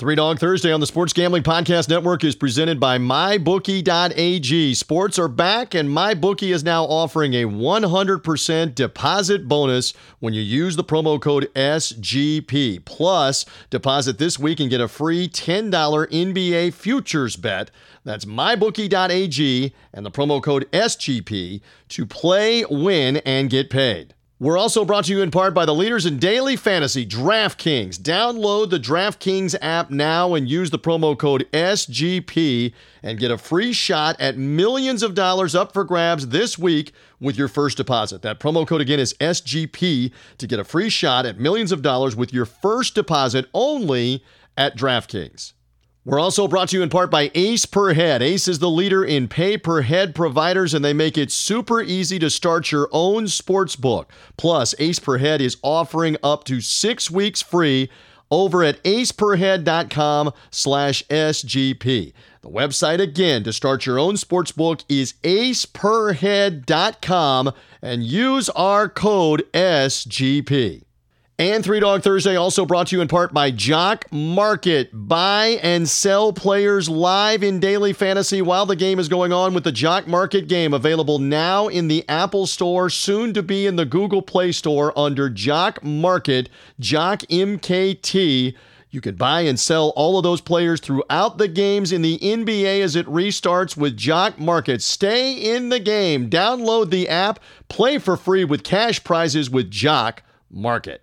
Three Dog Thursday on the Sports Gambling Podcast Network is presented by MyBookie.ag. Sports are back, and MyBookie is now offering a 100% deposit bonus when you use the promo code SGP. Plus, deposit this week and get a free $10 NBA futures bet. That's MyBookie.ag and the promo code SGP to play, win, and get paid. We're also brought to you in part by the leaders in daily fantasy, DraftKings. Download the DraftKings app now and use the promo code SGP and get a free shot at millions of dollars up for grabs this week with your first deposit. That promo code again is SGP to get a free shot at millions of dollars with your first deposit only at DraftKings. We're also brought to you in part by Ace Per Head. Ace is the leader in pay per head providers, and they make it super easy to start your own sports book. Plus, Ace Per Head is offering up to six weeks free over at aceperhead.com slash SGP. The website again to start your own sports book is aceperhead.com and use our code SGP. And Three Dog Thursday also brought to you in part by Jock Market. Buy and sell players live in daily fantasy while the game is going on with the Jock Market game available now in the Apple Store, soon to be in the Google Play Store under Jock Market, Jock MKT. You can buy and sell all of those players throughout the games in the NBA as it restarts with Jock Market. Stay in the game. Download the app, play for free with cash prizes with Jock Market.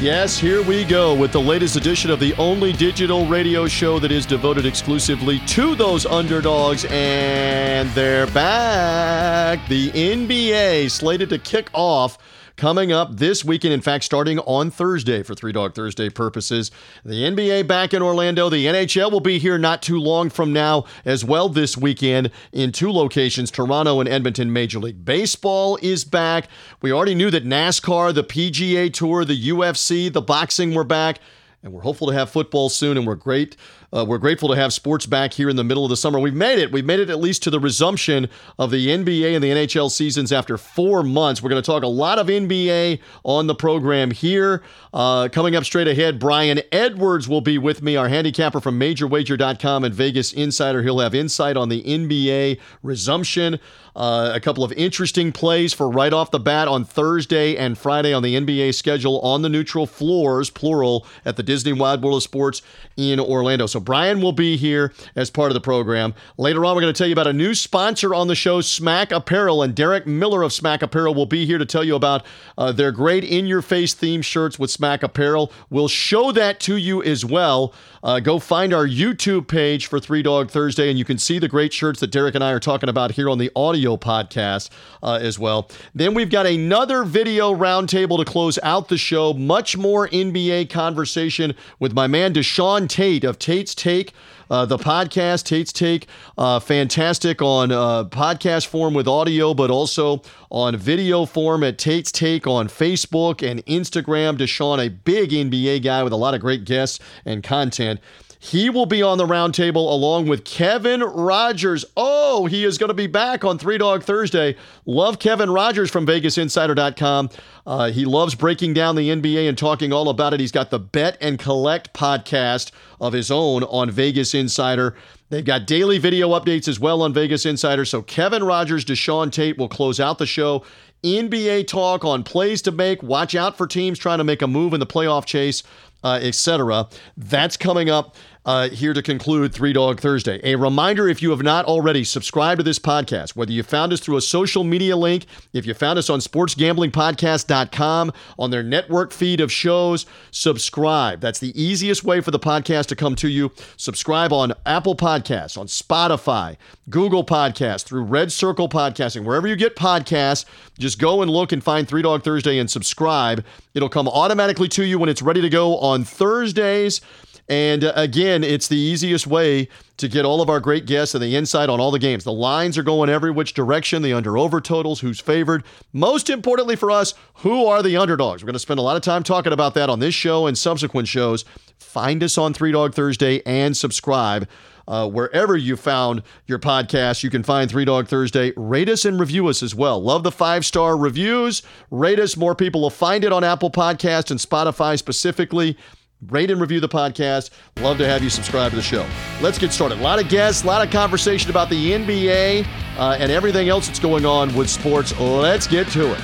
Yes, here we go with the latest edition of the only digital radio show that is devoted exclusively to those underdogs. And they're back. The NBA slated to kick off coming up this weekend. In fact, starting on Thursday for Three Dog Thursday purposes. The NBA back in Orlando. The NHL will be here not too long from now as well this weekend in two locations Toronto and Edmonton. Major League Baseball is back. We already knew that NASCAR, the PGA Tour, the UFC, the boxing were back. And we're hopeful to have football soon, and we're great uh, we're grateful to have sports back here in the middle of the summer. We've made it. We've made it at least to the resumption of the NBA and the NHL seasons after four months. We're going to talk a lot of NBA on the program here. Uh, coming up straight ahead, Brian Edwards will be with me, our handicapper from MajorWager.com and Vegas Insider. He'll have insight on the NBA resumption. Uh, a couple of interesting plays for right off the bat on Thursday and Friday on the NBA schedule on the neutral floors, plural, at the Disney Wide World of Sports in Orlando. So Brian will be here as part of the program. Later on, we're going to tell you about a new sponsor on the show, Smack Apparel, and Derek Miller of Smack Apparel will be here to tell you about uh, their great in-your-face theme shirts with Smack Apparel. We'll show that to you as well. Uh, go find our YouTube page for Three Dog Thursday, and you can see the great shirts that Derek and I are talking about here on the audio podcast uh, as well. Then we've got another video roundtable to close out the show. Much more NBA conversation with my man Deshaun Tate of Tate's Take. Uh, the podcast, Tate's Take, uh, fantastic on uh, podcast form with audio, but also on video form at Tate's Take on Facebook and Instagram. Deshaun, a big NBA guy with a lot of great guests and content. He will be on the roundtable along with Kevin Rogers. Oh, he is going to be back on Three Dog Thursday. Love Kevin Rogers from VegasInsider.com. Uh, he loves breaking down the NBA and talking all about it. He's got the Bet and Collect podcast of his own on Vegas Insider. They've got daily video updates as well on Vegas Insider. So Kevin Rogers, Deshaun Tate will close out the show. NBA talk on plays to make. Watch out for teams trying to make a move in the playoff chase, uh, etc. That's coming up uh, here to conclude Three Dog Thursday. A reminder if you have not already subscribed to this podcast, whether you found us through a social media link, if you found us on sportsgamblingpodcast.com, on their network feed of shows, subscribe. That's the easiest way for the podcast to come to you. Subscribe on Apple Podcasts, on Spotify, Google Podcasts, through Red Circle Podcasting, wherever you get podcasts. Just go and look and find Three Dog Thursday and subscribe. It'll come automatically to you when it's ready to go on Thursdays. And uh, again, it's the easiest way to get all of our great guests and the insight on all the games. The lines are going every which direction, the under over totals, who's favored. Most importantly for us, who are the underdogs? We're going to spend a lot of time talking about that on this show and subsequent shows. Find us on Three Dog Thursday and subscribe. Uh, wherever you found your podcast, you can find Three Dog Thursday. Rate us and review us as well. Love the five star reviews. Rate us. More people will find it on Apple Podcast and Spotify specifically. Rate and review the podcast. Love to have you subscribe to the show. Let's get started. A lot of guests, a lot of conversation about the NBA uh, and everything else that's going on with sports. Let's get to it.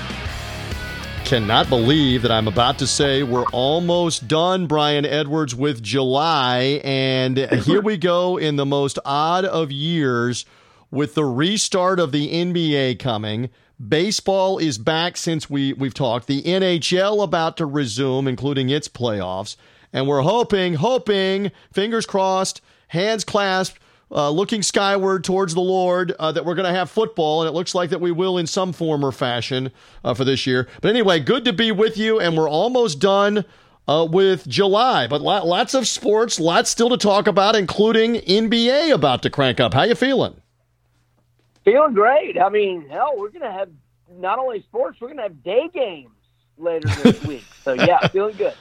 Cannot believe that I'm about to say we're almost done, Brian Edwards, with July. And here we go in the most odd of years with the restart of the NBA coming. Baseball is back since we, we've talked. The NHL about to resume, including its playoffs. And we're hoping, hoping, fingers crossed, hands clasped, uh, looking skyward towards the Lord, uh, that we're going to have football, and it looks like that we will in some form or fashion uh, for this year. But anyway, good to be with you, and we're almost done uh, with July. But lots of sports, lots still to talk about, including NBA about to crank up. How you feeling? Feeling great. I mean, hell, we're going to have not only sports, we're going to have day games later this week. So yeah, feeling good.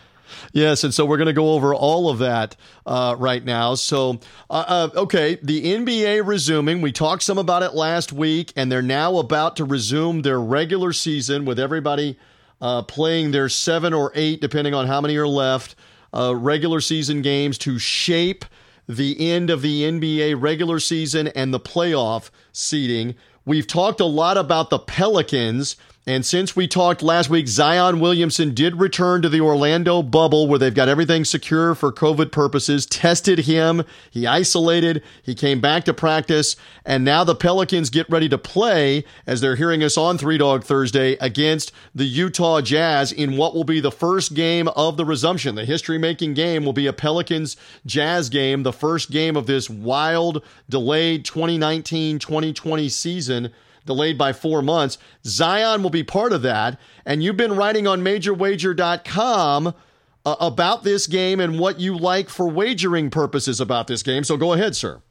Yes, and so we're going to go over all of that uh, right now. So, uh, uh, okay, the NBA resuming. We talked some about it last week, and they're now about to resume their regular season with everybody uh, playing their seven or eight, depending on how many are left, uh, regular season games to shape the end of the NBA regular season and the playoff seeding. We've talked a lot about the Pelicans and since we talked last week, Zion Williamson did return to the Orlando bubble where they've got everything secure for COVID purposes, tested him, he isolated, he came back to practice, and now the Pelicans get ready to play as they're hearing us on Three Dog Thursday against the Utah Jazz in what will be the first game of the resumption. The history making game will be a Pelicans Jazz game, the first game of this wild, delayed 2019 2020 season delayed by four months. Zion will be part of that. And you've been writing on majorwager.com uh, about this game and what you like for wagering purposes about this game. So go ahead, sir.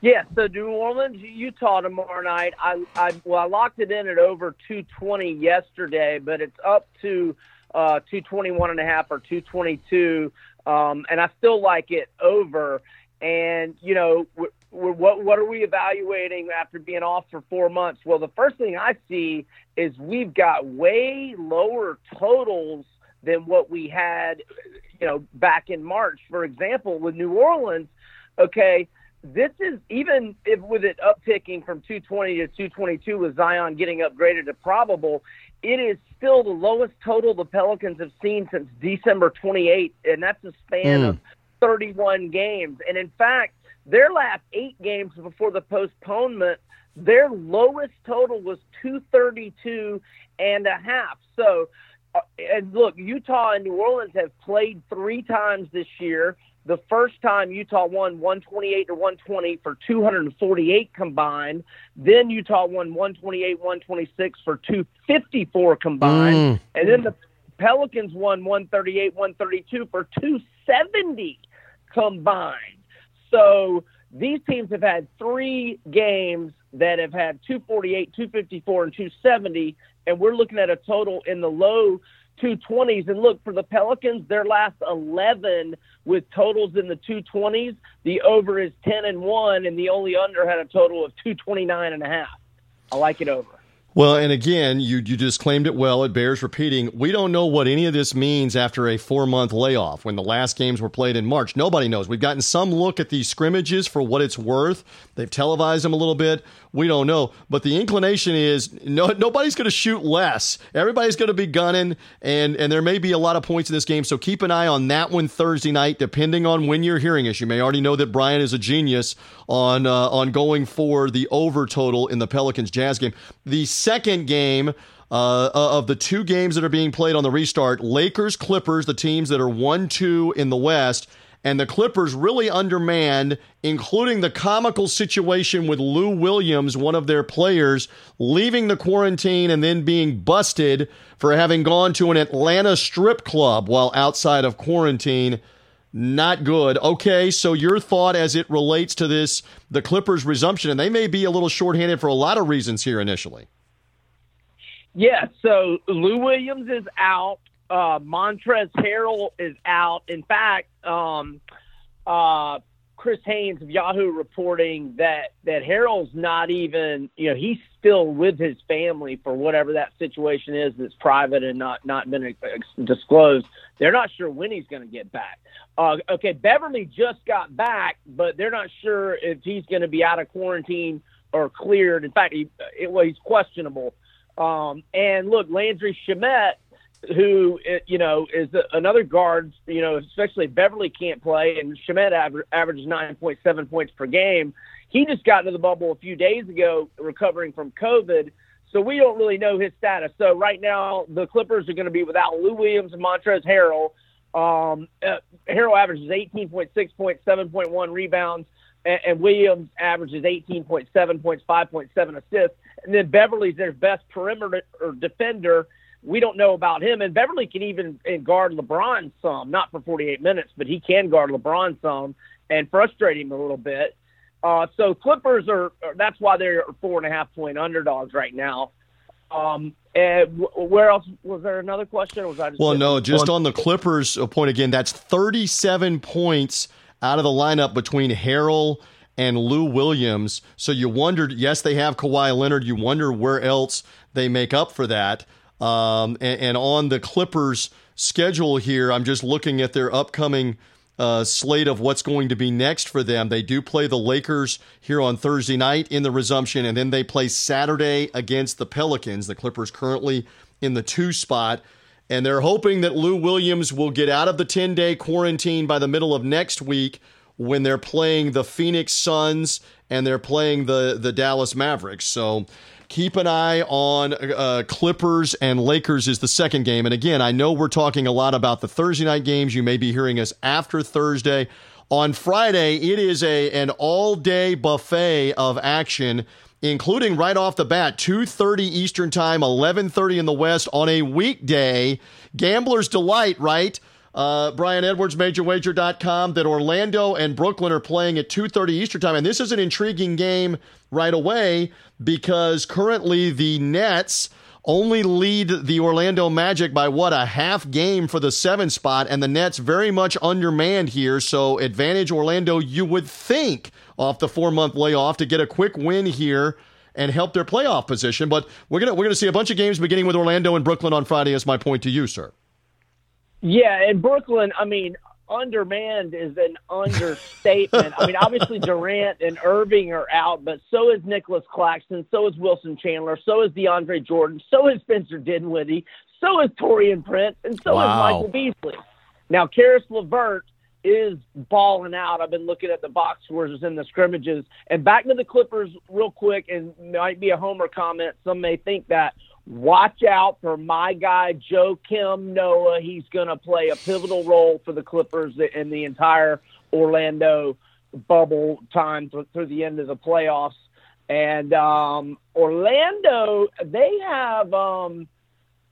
Yeah, so New Orleans, Utah tomorrow night. I, I well, I locked it in at over 220 yesterday, but it's up to uh, 221 and a half or 222, um, and I still like it over. And you know, what what are we evaluating after being off for four months? Well, the first thing I see is we've got way lower totals than what we had, you know, back in March. For example, with New Orleans, okay, this is even if with it upticking from 220 to 222 with Zion getting upgraded to probable, it is still the lowest total the Pelicans have seen since December 28, and that's a span mm. of 31 games. And in fact their last eight games before the postponement, their lowest total was 232 and a half. So, uh, and look, Utah and New Orleans have played three times this year. The first time Utah won 128 to 120 for 248 combined. Then Utah won 128 126 for 254 combined. Mm. And then the Pelicans won 138 132 for 270 combined. So these teams have had three games that have had 248, 254, and 270, and we're looking at a total in the low 220s. And look, for the Pelicans, their last 11 with totals in the 220s, the over is 10 and 1, and the only under had a total of 229 and a half. I like it over. Well, and again, you you just claimed it well. It bears repeating. We don't know what any of this means after a four month layoff when the last games were played in March. Nobody knows. We've gotten some look at these scrimmages for what it's worth. They've televised them a little bit. We don't know, but the inclination is no nobody's going to shoot less. Everybody's going to be gunning, and and there may be a lot of points in this game. So keep an eye on that one Thursday night, depending on when you're hearing us. You may already know that Brian is a genius on uh, on going for the over total in the Pelicans Jazz game. The second game. Uh, of the two games that are being played on the restart, Lakers, Clippers, the teams that are 1 2 in the West, and the Clippers really undermanned, including the comical situation with Lou Williams, one of their players, leaving the quarantine and then being busted for having gone to an Atlanta strip club while outside of quarantine. not good. Okay, so your thought as it relates to this, the Clippers' resumption, and they may be a little shorthanded for a lot of reasons here initially. Yeah, so Lou Williams is out. Uh, Montrezl Harrell is out. In fact, um, uh, Chris Haynes of Yahoo reporting that that Harrell's not even, you know, he's still with his family for whatever that situation is that's private and not not been disclosed. They're not sure when he's going to get back. Uh, okay, Beverley just got back, but they're not sure if he's going to be out of quarantine or cleared. In fact, he, it, well, he's questionable. Um, and look, Landry Shamet who eh, you know is another guard. You know, especially Beverley can't play, and Shamet aver- averages nine point seven points per game. He just got into the bubble a few days ago, recovering from COVID. So we don't really know his status. So right now, the Clippers are going to be without Lou Williams and Montrezl Harrell. Um, uh, Harrell averages 18.6 points, 7.1 rebounds, and, and Williams averages 18.7 points, 5.7 assists. And then Beverley's their best perimeter defender we don't know about him. And Beverley can even guard LeBron some, not for 48 minutes, but he can guard LeBron some and frustrate him a little bit. Uh, so Clippers are, that's why they're four and a half point underdogs right now. Um, and where else was there another question? was I just well, no, just on the Clippers point again. That's 37 points out of the lineup between Harrell and Lou Williams. So you wondered, yes, they have Kawhi Leonard. You wonder where else they make up for that. Um, and, and, on the Clippers' schedule here, I'm just looking at their upcoming uh, slate of what's going to be next for them. They do play the Lakers here on Thursday night in the resumption, and then they play Saturday against the Pelicans. The Clippers currently in the two spot. And they're hoping that Lou Williams will get out of the 10 day quarantine by the middle of next week when they're playing the Phoenix Suns and they're playing the, the Dallas Mavericks. So Keep an eye on uh, Clippers and Lakers is the second game. And again, I know we're talking a lot about the Thursday night games. You may be hearing us after Thursday. On Friday, it is a an all day buffet of action, including right off the bat, 2.30 Eastern Time, 11.30 in the West on a weekday. Gambler's Delight, right? Uh, Brian Edwards, MajorWager.com, that Orlando and Brooklyn are playing at 2.30 Eastern Time. And this is an intriguing game right away because currently the Nets only lead the Orlando Magic by what a half game for the seven spot, and the Nets very much undermanned here. So advantage Orlando, you would think, off the four month layoff to get a quick win here and help their playoff position. But we're gonna we're gonna see a bunch of games beginning with Orlando and Brooklyn on Friday. Is my point to you, sir? Yeah, and Brooklyn. I mean, undermanned is an understatement. I mean, obviously Durant and Irving are out, but so is Nicolas Claxton, so is Wilson Chandler, so is DeAndre Jordan, so is Spencer Dinwiddie, so is Taurean Prince, and so wow. is Michael Beasley. Now, Caris LeVert is balling out. I've been looking at the box scores in the scrimmages. And back to the Clippers real quick, and might be a homer comment. Some may think that Watch out for my guy, Joe Kim Noah. He's going to play a pivotal role for the Clippers in the entire Orlando bubble time through the end of the playoffs. And um, Orlando, they have um,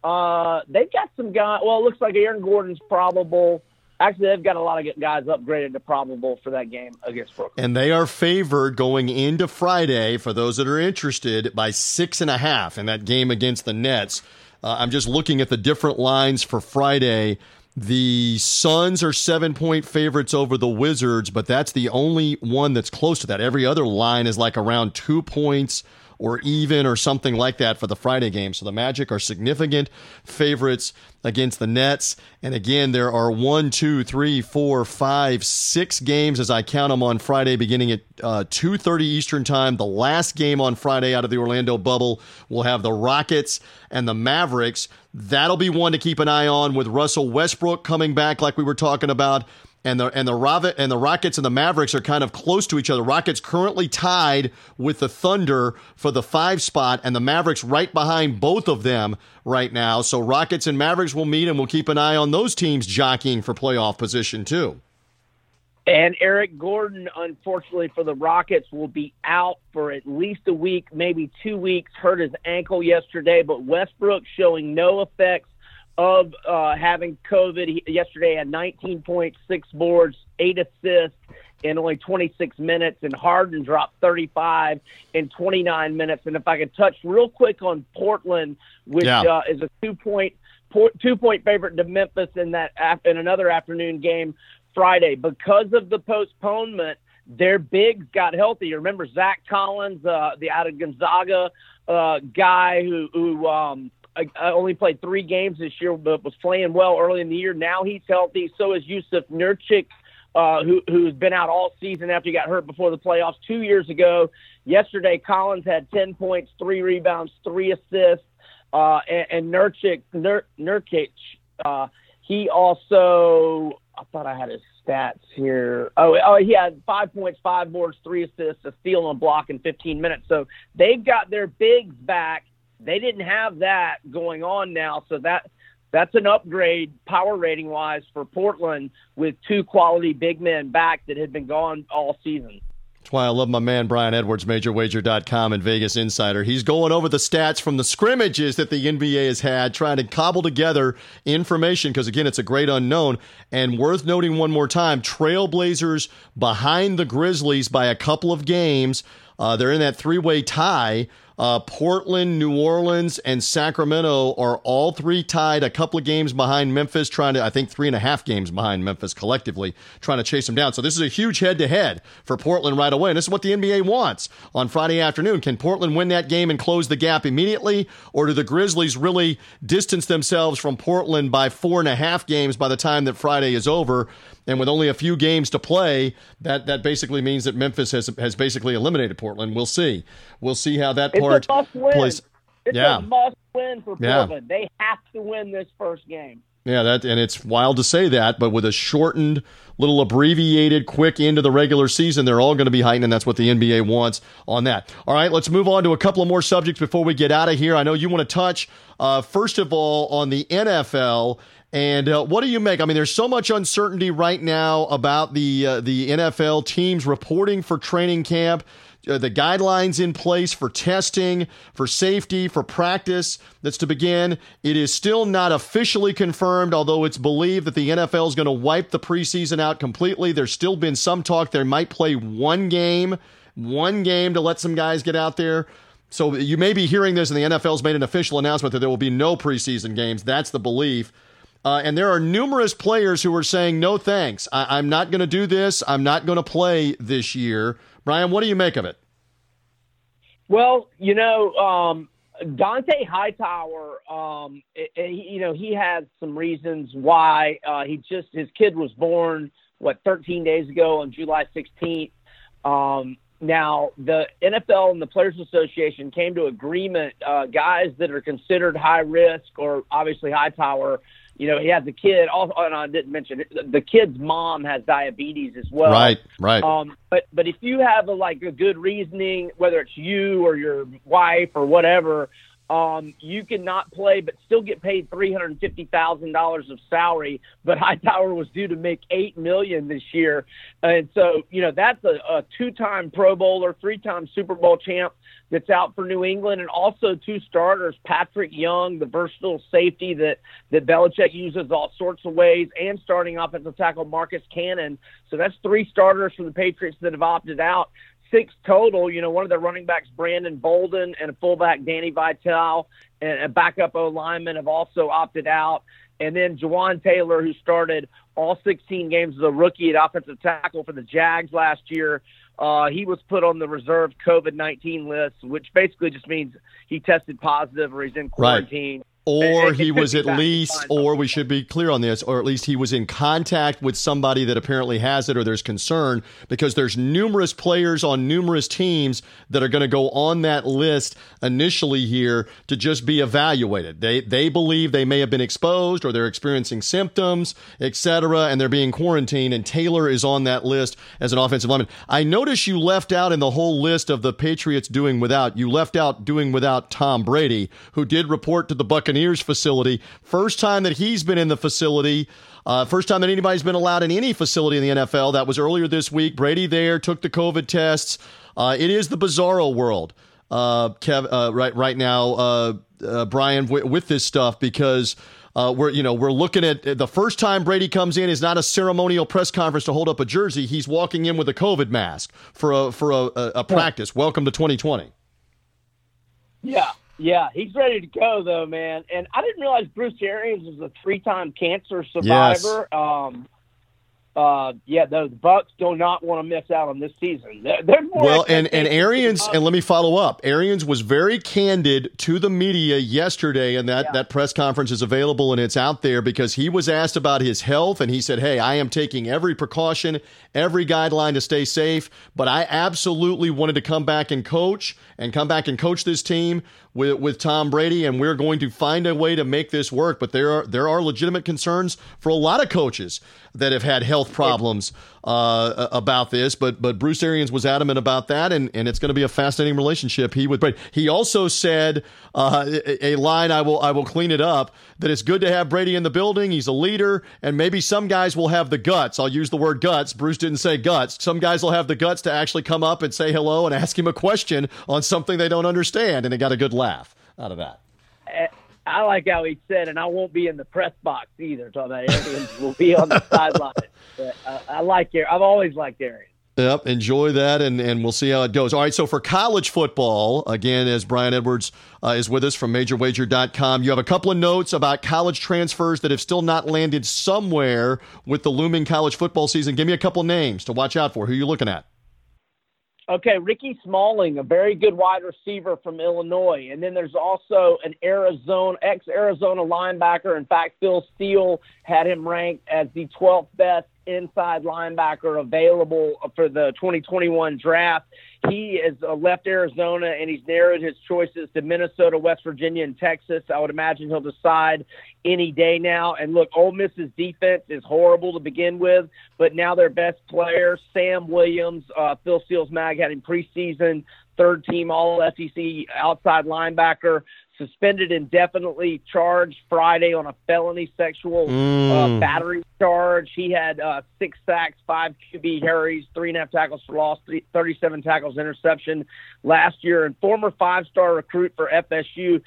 uh, they've got some guys. Well, it looks like Aaron Gordon's probable. Actually, they've got a lot of guys upgraded to probable for that game against Brooklyn. And they are favored going into Friday, for those that are interested, by six and a half in that game against the Nets. Uh, I'm just looking at the different lines for Friday. The Suns are seven point favorites over the Wizards, but that's the only one that's close to that. Every other line is like around two points or even or something like that for the Friday game. So the Magic are significant favorites against the Nets. And again, there are one, two, three, four, five, six games as I count them on Friday, beginning at uh, two thirty Eastern time. The last game on Friday out of the Orlando bubble will have the Rockets and the Mavericks. That'll be one to keep an eye on with Russell Westbrook coming back, like we were talking about and the and the Rav- and the Rockets and the Mavericks are kind of close to each other. Rockets currently tied with the Thunder for the five spot, and the Mavericks right behind both of them right now. So Rockets and Mavericks will meet, and we'll keep an eye on those teams jockeying for playoff position too. And Eric Gordon, unfortunately for the Rockets, will be out for at least a week, maybe two weeks. Hurt his ankle yesterday, but Westbrook showing no effects of uh, having COVID. He, yesterday had 19.6 boards, eight assists in only 26 minutes, and Harden dropped 35 in 29 minutes. And if I could touch real quick on Portland, which yeah. uh, is a two point two point favorite to Memphis in that in another afternoon game Friday because of the postponement. Their bigs got healthy. Remember Zach Collins, uh, the out of Gonzaga uh, guy who who um, I, only played three games this year, but was playing well early in the year. Now he's healthy. So is Jusuf Nurkic, uh, who who's been out all season after he got hurt before the playoffs two years ago. Yesterday, Collins had ten points, three rebounds, three assists, uh, and, and Nurkic, Nur, Nurkic, uh, he also I thought I had his stats here. Oh, oh, he had five points, five boards, three assists, a steal and a block in 15 minutes. So they've got their bigs back they didn't have that going on now, so that that's an upgrade power rating wise for Portland with two quality big men back that had been gone all season. That's why I love my man Brian Edwards, MajorWager.com and Vegas Insider. He's going over the stats from the scrimmages that the NBA has had, trying to cobble together information because, again, it's a great unknown. And worth noting one more time Trailblazers behind the Grizzlies by a couple of games. Uh, they're in that three way tie. Uh, Portland, New Orleans, and Sacramento are all three tied a couple of games behind Memphis, trying to, I think, three and a half games behind Memphis collectively, trying to chase them down. So this is a huge head to head for Portland right away. And this is what the NBA wants on Friday afternoon. Can Portland win that game and close the gap immediately? Or do the Grizzlies really distance themselves from Portland by four and a half games by the time that Friday is over? And with only a few games to play, that, that basically means that Memphis has has basically eliminated Portland. We'll see. We'll see how that part plays. It's yeah. a must win for Portland. Yeah. They have to win this first game. Yeah, that and it's wild to say that, but with a shortened, little abbreviated, quick into the regular season, they're all going to be heightened, and that's what the NBA wants on that. All right, let's move on to a couple of more subjects before we get out of here. I know you want to touch, uh, first of all, on the NFL and uh, what do you make? I mean, there's so much uncertainty right now about the uh, the NFL teams reporting for training camp, uh, the guidelines in place for testing, for safety, for practice that's to begin. It is still not officially confirmed, although it's believed that the NFL is going to wipe the preseason out completely. There's still been some talk they might play one game, one game to let some guys get out there. So you may be hearing this, and the NFL's made an official announcement that there will be no preseason games. That's the belief. Uh, and there are numerous players who are saying, no thanks. I- am not going to do this. I'm not going to play this year. Brian, what do you make of it? Well, you know, um, Dont'a Hightower, um, it, it, you know, he has some reasons why uh, he just, his kid was born, what, 13 days ago on July 16th. Um, now, the NFL and the Players Association came to agreement. Uh, guys that are considered high risk or obviously Hightower you know, he has a kid. Also, and I didn't mention it, the kid's mom has diabetes as well. Right, right. Um, but but if you have a, like a good reasoning, whether it's you or your wife or whatever, um, you cannot play but still get paid three hundred fifty thousand dollars of salary. But Hightower was due to make eight million this year, and so you know that's a, a two-time Pro Bowler, three-time Super Bowl champ that's out for New England, and also two starters, Patrick Chung, the versatile safety that that Belichick uses all sorts of ways, and starting offensive tackle Marcus Cannon. So that's three starters for the Patriots that have opted out six total. You know, one of their running backs, Brandon Bolden, and a fullback, Danny Vitale, and a backup O lineman have also opted out. And then Jawaan Taylor, who started all 16 games as a rookie at offensive tackle for the Jags last year, uh, he was put on the reserve COVID 19 list, which basically just means he tested positive or he's in quarantine. Right or he was at least, or we should be clear on this, or at least he was in contact with somebody that apparently has it, or there's concern because there's numerous players on numerous teams that are going to go on that list initially here to just be evaluated. They they believe they may have been exposed or they're experiencing symptoms, etc., and they're being quarantined. And Taylor is on that list as an offensive lineman. I notice you left out in the whole list of the Patriots doing without. You left out doing without Tom Brady, who did report to the Buccaneers Buccaneers facility. First time that he's been in the facility. Uh, first time that anybody's been allowed in any facility in the NFL. That was earlier this week. Brady there took the COVID tests. Uh, it is the bizarro world, uh, Kev, uh, right right now, uh, uh, Brian, w- with this stuff because uh, we're you know we're looking at the first time Brady comes in is not a ceremonial press conference to hold up a jersey. He's walking in with a COVID mask for a for a, a, a practice. Welcome to 2020. Yeah, yeah, he's ready to go though, man. And I didn't realize Bruce Arians was a three-time cancer survivor. Yes. Um, uh, yeah, the Bucs do not want to miss out on this season. They're, they're well, and and Arians, and let me follow up. Arians was very candid to the media yesterday, and that yeah. that press conference is available and it's out there because he was asked about his health, and he said, "Hey, I am taking every precaution, every guideline to stay safe, but I absolutely wanted to come back and coach and come back and coach this team with with Tom Brady, and we're going to find a way to make this work. But there are there are legitimate concerns for a lot of coaches that have had health problems uh, about this. But but Bruce Arians was adamant about that, and, and it's going to be a fascinating relationship. He would, but He also said uh, a, line. I will I will clean it up. That it's good to have Brady in the building. He's a leader, and maybe some guys will have the guts. I'll use the word guts. Bruce didn't say guts. Some guys will have the guts to actually come up and say hello and ask him a question on something they don't understand, and they got a good laugh out of that. I like how he said, and I won't be in the press box either. Talking about Arians will be on the sideline. I, I like Arians. I've always liked Arians. Yep, enjoy that, and, and we'll see how it goes. All right, so for college football, again, as Brian Edwards uh, is with us from MajorWager.com, you have a couple of notes about college transfers that have still not landed somewhere with the looming college football season. Give me a couple names to watch out for. Who are you looking at? Okay, Ricky Smalling, a very good wide receiver from Illinois. And then there's also an Arizona, ex Arizona linebacker. In fact, Phil Steele had him ranked as the 12th best inside linebacker available for the 2021 draft. He has uh, left Arizona and he's narrowed his choices to Minnesota, West Virginia, and Texas. I would imagine he'll decide any day now. And look, Ole Miss's defense is horrible to begin with, but now their best player, Sam Williams, uh, Phil Steele's mag had him preseason third team All SEC outside linebacker suspended indefinitely, charged Friday on a felony sexual uh, mm. uh, battery charge. He had uh, six sacks, five QB hurries, three and a half tackles for loss, 37 tackles interception last year. And former five star recruit for FSU,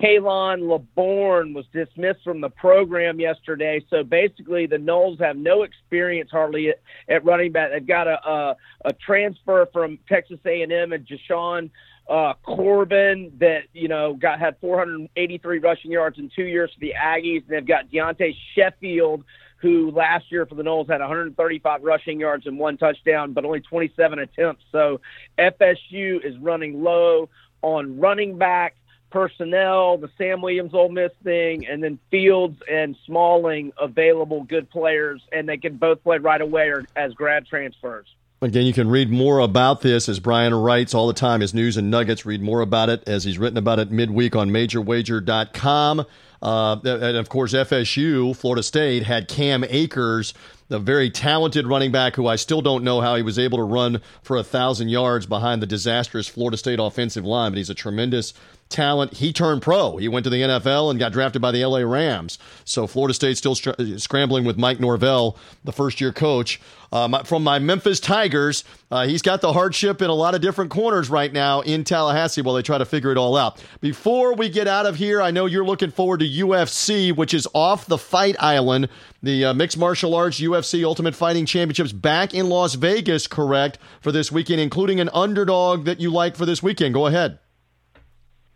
Khalan Laborn was dismissed from the program yesterday. So basically, the Noles have no experience hardly at, at running back. They've got a, a, a transfer from Texas A&M and Jashaun uh, Corbin that you know got had 483 rushing yards in two years for the Aggies, and they've got Deontay Sheffield, who last year for the Noles had 135 rushing yards and one touchdown, but only 27 attempts. So FSU is running low on running back personnel, the Sam Williams Ole Miss thing, and then Fields and Smalling available good players, and they can both play right away or as grad transfers. Again, you can read more about this as Brian writes all the time, his news and nuggets. Read more about it as he's written about it midweek on majorwager.com. Uh, and of course, FSU, Florida State, had Cam Akers, the very talented running back who I still don't know how he was able to run for a thousand yards behind the disastrous Florida State offensive line, but he's a tremendous talent. He turned pro. He went to the NFL and got drafted by the LA Rams. So Florida State still str- scrambling with Mike Norvell, the first year coach. Um, from my Memphis Tigers, uh, he's got the hardship in a lot of different corners right now in Tallahassee while they try to figure it all out. Before we get out of here, I know you're looking forward to UFC, which is off the fight island. The uh, mixed martial arts UFC Ultimate Fighting Championships back in Las Vegas, correct, for this weekend, including an underdog that you like for this weekend. Go ahead.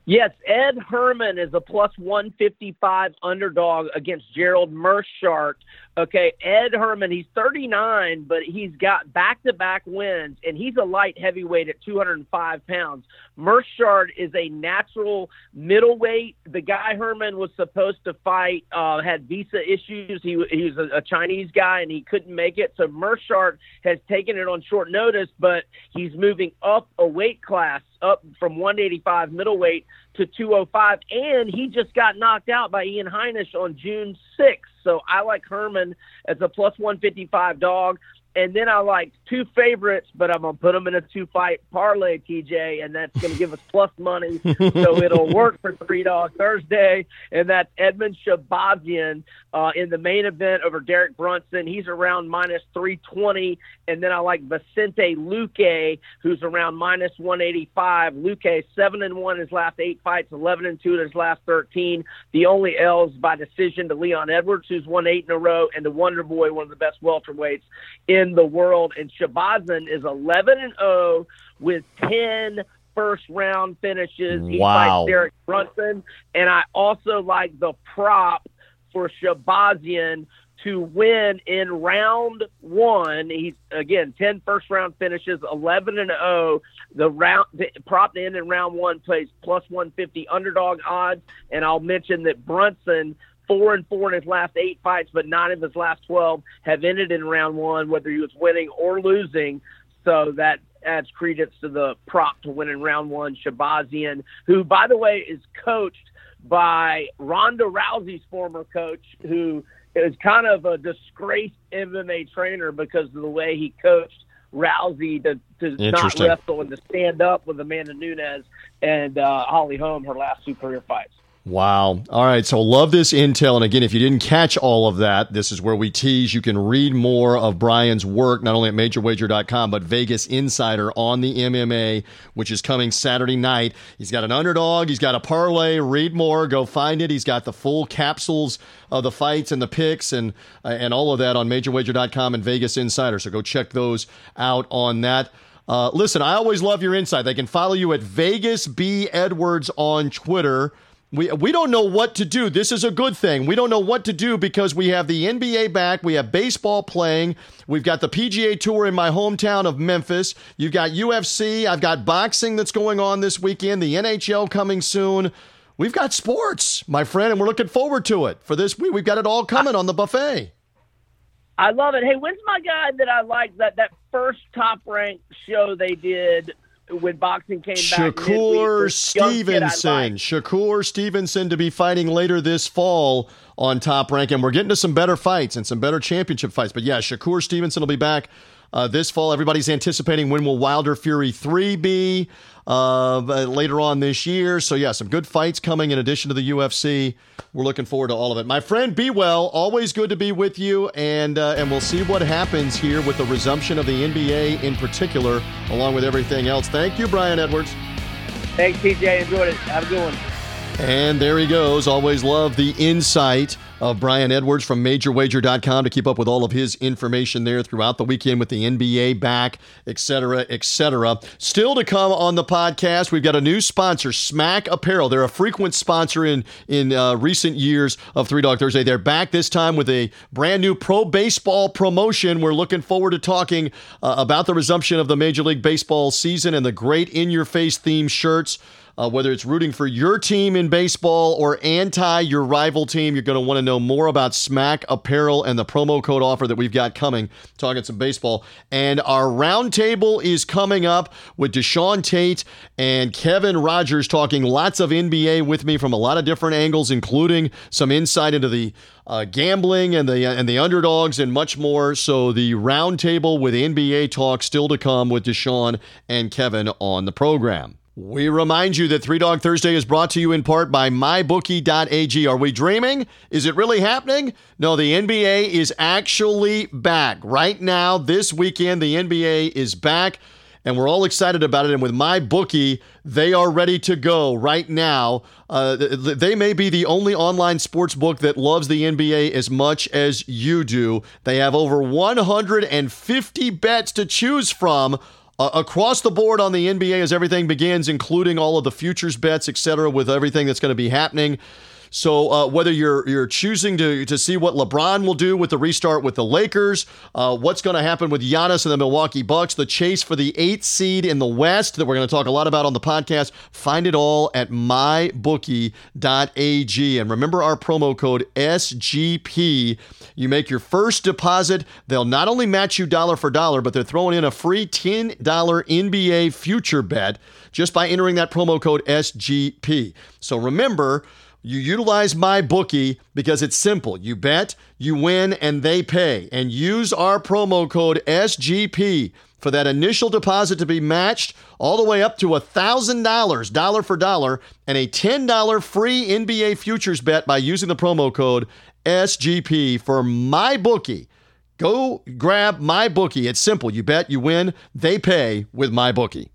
Yes, Ed Herman is a plus 155 underdog against Gerald Meerschaert. Okay, Ed Herman, he's 39, but he's got back to back wins, and he's a light heavyweight at 205 pounds. Meerschaert is a natural middleweight. The guy Herman was supposed to fight uh, had visa issues. He, he was a, a Chinese guy, and he couldn't make it. So Meerschaert has taken it on short notice, but he's moving up a weight class, up from 185 middleweight to 205, and he just got knocked out by Ian Heinisch on June 6th. So I like Herman as a plus 155 dog. And then I like two favorites, but I'm gonna put them in a two fight parlay, TJ, and that's gonna give us plus money, so it'll work for three dog Thursday. And that's Edmen Shahbazyan uh, in the main event over Derek Brunson. He's around minus three twenty, and then I like Vicente Luque, who's around minus one eighty five. Luque seven and one his last eight fights, eleven and two in his last thirteen. The only L's by decision to Leon Edwards, who's won eight in a row, and the Wonder Boy, one of the best welterweights in in the world. And Shahbazyan is 11 and 0 with 10 first round finishes. He wow. fights Derek Brunson. And I also like the prop for Shahbazyan to win in round one. He's again 10 first round finishes, 11 and 0. The round the prop to end in round one plays plus 150 underdog odds. And I'll mention that Brunson four and four in his last eight fights, but nine of his last twelve have ended in round one, whether he was winning or losing. So that adds credence to the prop to win in round one. Shahbazyan, who by the way is coached by Ronda Rousey's former coach, who is kind of a disgraced MMA trainer because of the way he coached Rousey to, to not wrestle and to stand up with Amanda Nunes and uh, Holly Holm her last two career fights. Wow. All right. So love this intel. And again, if you didn't catch all of that, this is where we tease. You can read more of Brian's work, not only at majorwager.com, but Vegas Insider on the MMA, which is coming Saturday night. He's got an underdog. He's got a parlay. Read more. Go find it. He's got the full capsules of the fights and the picks and, uh, and all of that on majorwager.com and Vegas Insider. So go check those out on that. Uh, listen, I always love your insight. They can follow you at Vegas B Edwards on Twitter. We, we don't know what to do. This is a good thing. We don't know what to do because we have the NBA back. We have baseball playing. We've got the PGA Tour in my hometown of Memphis. You've got UFC. I've got boxing that's going on this weekend. The NHL coming soon. We've got sports, my friend, and we're looking forward to it. For this week, we've got it all coming on the buffet. I love it. Hey, when's my guy that I like that that first top ranked show they did when boxing came Shakur back. Shakur Stevenson. Shakur Stevenson to be fighting later this fall on Top Rank, and we're getting to some better fights and some better championship fights. But yeah, Shakur Stevenson will be back uh, this fall. Everybody's anticipating when will Wilder Fury 3 be uh, later on this year. So, yeah, some good fights coming in addition to the UFC. We're looking forward to all of it. My friend, be well. Always good to be with you. And, uh, and we'll see what happens here with the resumption of the NBA in particular, along with everything else. Thank you, Brian Edwards. Thanks, TJ. Enjoyed it. Have a good one. And there he goes. Always love the insight of Brian Edwards from MajorWager.com to keep up with all of his information there throughout the weekend with the NBA back, et cetera, et cetera. Still to come on the podcast, we've got a new sponsor, Smack Apparel. They're a frequent sponsor in in uh, recent years of Three Dog Thursday. They're back this time with a brand new pro baseball promotion. We're looking forward to talking uh, about the resumption of the Major League Baseball season and the great in your face theme shirts. Uh, whether it's rooting for your team in baseball or anti your rival team, you're going to want to know more about Smack Apparel and the promo code offer that we've got coming. Talking some baseball. And our roundtable is coming up with Deshaun Tate and Kevin Rogers talking lots of NBA with me from a lot of different angles, including some insight into the uh, gambling and the and the underdogs and much more. So the roundtable with NBA talk still to come with Deshaun and Kevin on the program. We remind you that Three Dog Thursday is brought to you in part by MyBookie.ag. Are we dreaming? Is it really happening? No, the NBA is actually back. Right now, this weekend, the NBA is back, and we're all excited about it. And with MyBookie, they are ready to go right now. Uh, they may be the only online sports book that loves the NBA as much as you do. They have over 150 bets to choose from uh, across the board on the NBA as everything begins, including all of the futures bets, et cetera, with everything that's going to be happening. So uh, whether you're you're choosing to to see what LeBron will do with the restart with the Lakers, uh, what's going to happen with Giannis and the Milwaukee Bucks, the chase for the eighth seed in the West that we're going to talk a lot about on the podcast, find it all at mybookie.ag. And remember our promo code SGP. You make your first deposit, they'll not only match you dollar for dollar, but they're throwing in a free $10 NBA future bet just by entering that promo code SGP. So remember, You utilize my bookie because it's simple. You bet, you win, and they pay. And use our promo code SGP for that initial deposit to be matched all the way up to $1,000, dollar for dollar, and a $10 free NBA futures bet by using the promo code SGP for my bookie. Go grab my bookie. It's simple. You bet, you win, they pay with my bookie.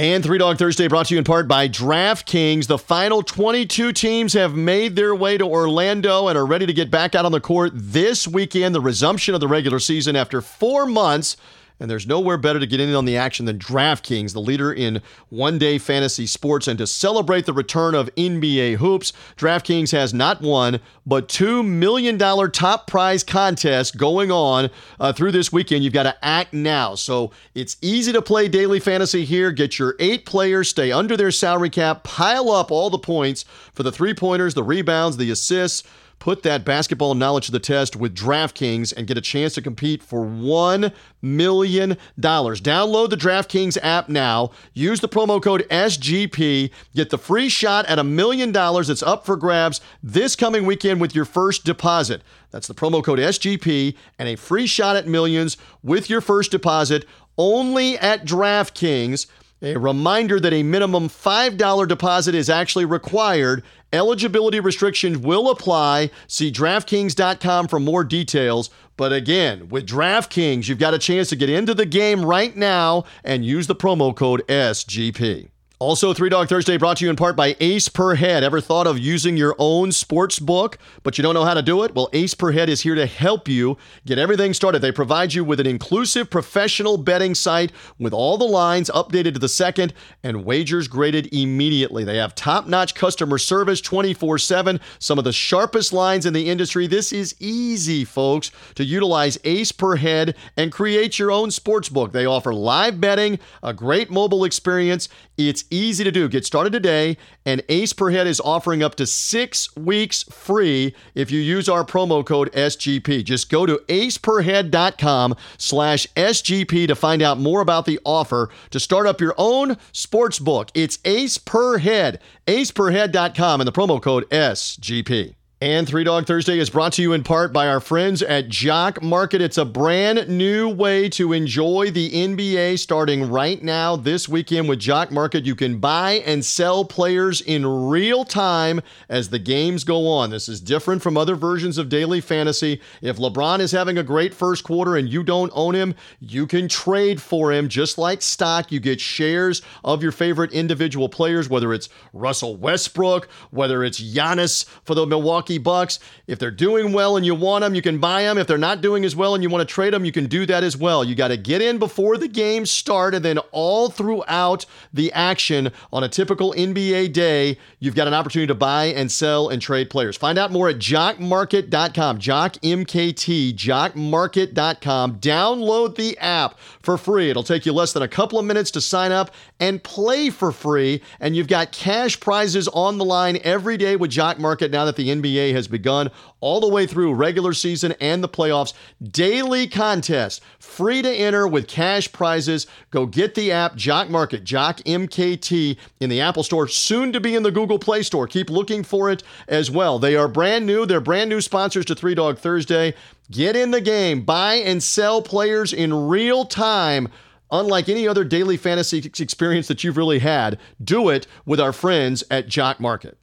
And Three Dog Thursday brought to you in part by DraftKings. The final 22 teams have made their way to Orlando and are ready to get back out on the court this weekend, the resumption of the regular season after four months and there's nowhere better to get in on the action than DraftKings, the leader in one day fantasy sports. And to celebrate the return of NBA hoops, DraftKings has not one, but $2 million top prize contest going on uh, through this weekend. You've got to act now. So it's easy to play daily fantasy here. Get your eight players, stay under their salary cap, pile up all the points for the three pointers, the rebounds, the assists Put that basketball knowledge to the test with DraftKings and get a chance to compete for $1 million. Download the DraftKings app now. Use the promo code SGP. Get the free shot at a million dollars that's up for grabs this coming weekend with your first deposit. That's the promo code SGP and a free shot at millions with your first deposit only at DraftKings. A reminder that a minimum $5 deposit is actually required. Eligibility restrictions will apply. See DraftKings.com for more details. But again, with DraftKings, you've got a chance to get into the game right now and use the promo code SGP. Also, Three Dog Thursday brought to you in part by Ace Per Head. Ever thought of using your own sports book, but you don't know how to do it? Well, Ace Per Head is here to help you get everything started. They provide you with an inclusive professional betting site with all the lines updated to the second and wagers graded immediately. They have top notch customer service 24 7, some of the sharpest lines in the industry. This is easy, folks, to utilize Ace Per Head and create your own sports book. They offer live betting, a great mobile experience. It's easy to do. Get started today, and Ace Per Head is offering up to six weeks free if you use our promo code SGP. Just go to aceperhead.com slash SGP to find out more about the offer to start up your own sports book. It's Ace Per Head, aceperhead.com, and the promo code SGP. And Three Dog Thursday is brought to you in part by our friends at Jock Market. It's a brand new way to enjoy the NBA starting right now this weekend with Jock Market. You can buy and sell players in real time as the games go on. This is different from other versions of daily fantasy. If LeBron is having a great first quarter and you don't own him, you can trade for him just like stock. You get shares of your favorite individual players, whether it's Russell Westbrook, whether it's Giannis for the Milwaukee Milwaukee Bucks. If they're doing well and you want them, you can buy them. If they're not doing as well and you want to trade them, you can do that as well. You got to get in before the games start, and then all throughout the action on a typical NBA day, you've got an opportunity to buy and sell and trade players. Find out more at jockmarket.com. jockmkt, jockmarket.com. Download the app for free. It'll take you less than a couple of minutes to sign up and play for free. And you've got cash prizes on the line every day with Jock Market now that the NBA has begun all the way through regular season and the playoffs. Daily contest, free to enter with cash prizes. Go get the app Jock Market, Jock MKT in the Apple Store, soon to be in the Google Play Store. Keep looking for it as well. They are brand new. They're brand new sponsors to Three Dog Thursday. Get in the game, buy and sell players in real time. Unlike any other daily fantasy experience that you've really had, do it with our friends at Jock Market.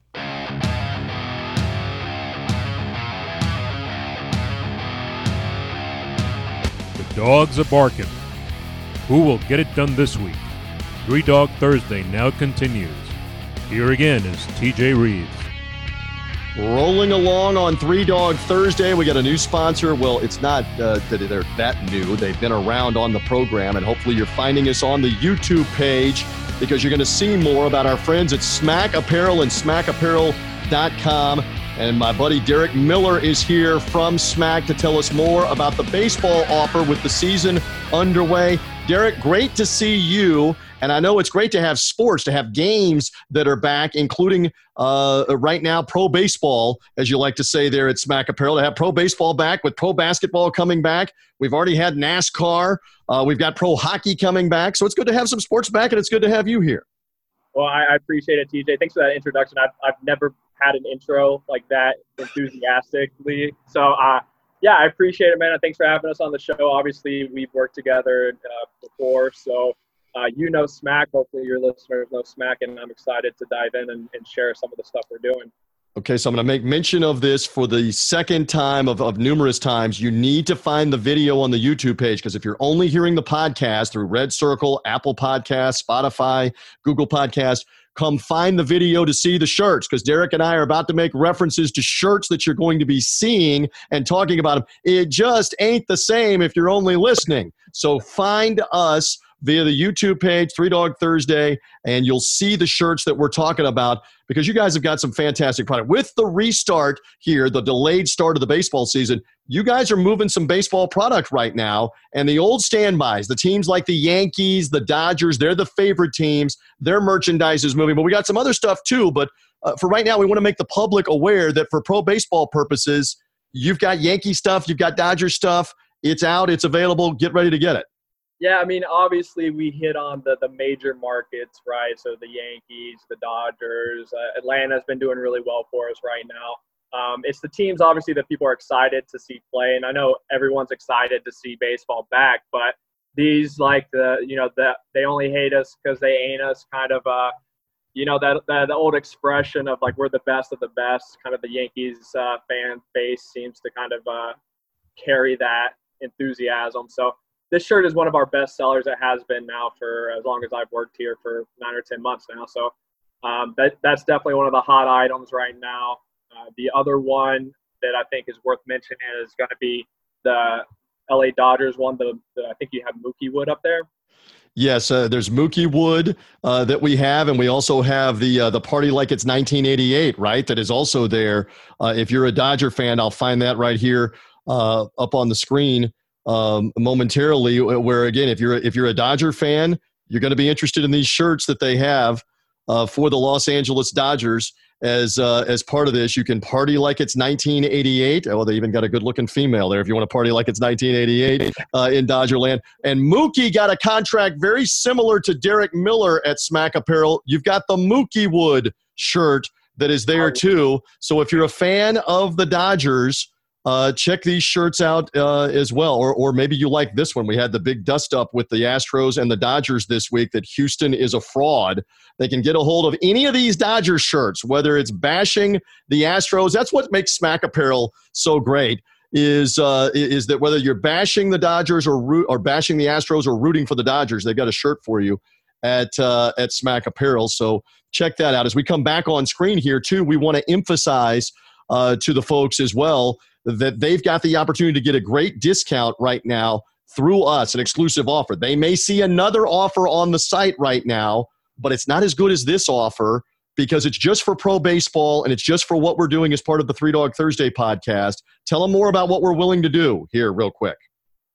Dogs are barking. Who will get it done this week? Three Dog Thursday now continues. Here again is TJ Reeves. Rolling along on Three Dog Thursday, we got a new sponsor. Well, it's not uh, that they're that new. They've been around on the program, and hopefully you're finding us on the YouTube page because you're going to see more about our friends at Smack Apparel and smackapparel.com. And my buddy Derek Miller is here from Smack to tell us more about the baseball offer with the season underway. Derek, great to see you. And I know it's great to have sports, to have games that are back, including uh, right now pro baseball, as you like to say there at Smack Apparel, to have pro baseball back with pro basketball coming back. We've already had NASCAR. Uh, we've got pro hockey coming back. So it's good to have some sports back, and it's good to have you here. Well, I, appreciate it, TJ. Thanks for that introduction. I've, I've never had an intro like that enthusiastically. So, uh, yeah, I appreciate it, man. Thanks for having us on the show. Obviously, we've worked together uh, before, so uh, you know Smack. Hopefully, your listeners know Smack, and I'm excited to dive in and, and share some of the stuff we're doing. Okay, so I'm going to make mention of this for the second time of, of numerous times. You need to find the video on the YouTube page because if you're only hearing the podcast through Red Circle, Apple Podcast, Spotify, Google Podcast, come find the video to see the shirts because Derek and I are about to make references to shirts that you're going to be seeing and talking about them. It just ain't the same if you're only listening. So find us via the YouTube page, Three Dog Thursday, and you'll see the shirts that we're talking about because you guys have got some fantastic product. With the restart here, the delayed start of the baseball season, you guys are moving some baseball product right now. And the old standbys, the teams like the Yankees, the Dodgers, they're the favorite teams. Their merchandise is moving. But we got some other stuff too. But uh, for right now, we want to make the public aware that for pro baseball purposes, you've got Yankee stuff, you've got Dodger stuff. It's out, it's available. Get ready to get it. Yeah, I mean, obviously we hit on the the major markets, right? So the Yankees, the Dodgers, uh, Atlanta's been doing really well for us right now. Um, it's the teams, obviously, that people are excited to see play, and I know everyone's excited to see baseball back. But these, like the, you know, that they only hate us because they ain't us, kind of, uh, you know, that, that the old expression of like we're the best of the best. Kind of the Yankees uh, fan base seems to kind of uh, carry that enthusiasm. So this shirt is one of our best sellers. It has been now for as long as I've worked here for nine or ten months now. So um, that that's definitely one of the hot items right now. Uh, the other one that I think is worth mentioning is going to be the LA Dodgers one. The, the, I think you have Mookie Wood up there. Yes, uh, there's Mookie Wood uh, that we have, and we also have the uh, the party like it's 1988, right? That is also there. Uh, if you're a Dodger fan, I'll find that right here uh, up on the screen um, momentarily. Where again, if you're if you're a Dodger fan, you're going to be interested in these shirts that they have uh, for the Los Angeles Dodgers. As uh, as part of this, you can party like it's 1988. Oh, they even got a good looking female there. If you want to party like it's 1988 uh, in Dodgerland, and Mookie got a contract very similar to Derek Miller at Smack Apparel. You've got the Mookie Wood shirt that is there too. So if you're a fan of the Dodgers uh, check these shirts out uh, as well. Or, or maybe you like this one. We had the big dust up with the Astros and the Dodgers this week that Houston is a fraud. They can get a hold of any of these Dodgers shirts, whether it's bashing the Astros. That's what makes Smack Apparel so great. Is uh, is that whether you're bashing the Dodgers or root, or bashing the Astros or rooting for the Dodgers, they've got a shirt for you at uh, at Smack Apparel. So check that out. As we come back on screen here too, we want to emphasize uh, to the folks as well that they've got the opportunity to get a great discount right now through us, an exclusive offer. They may see another offer on the site right now, but it's not as good as this offer because it's just for pro baseball and it's just for what we're doing as part of the Three Dog Thursday podcast. Tell them more about what we're willing to do here, real quick.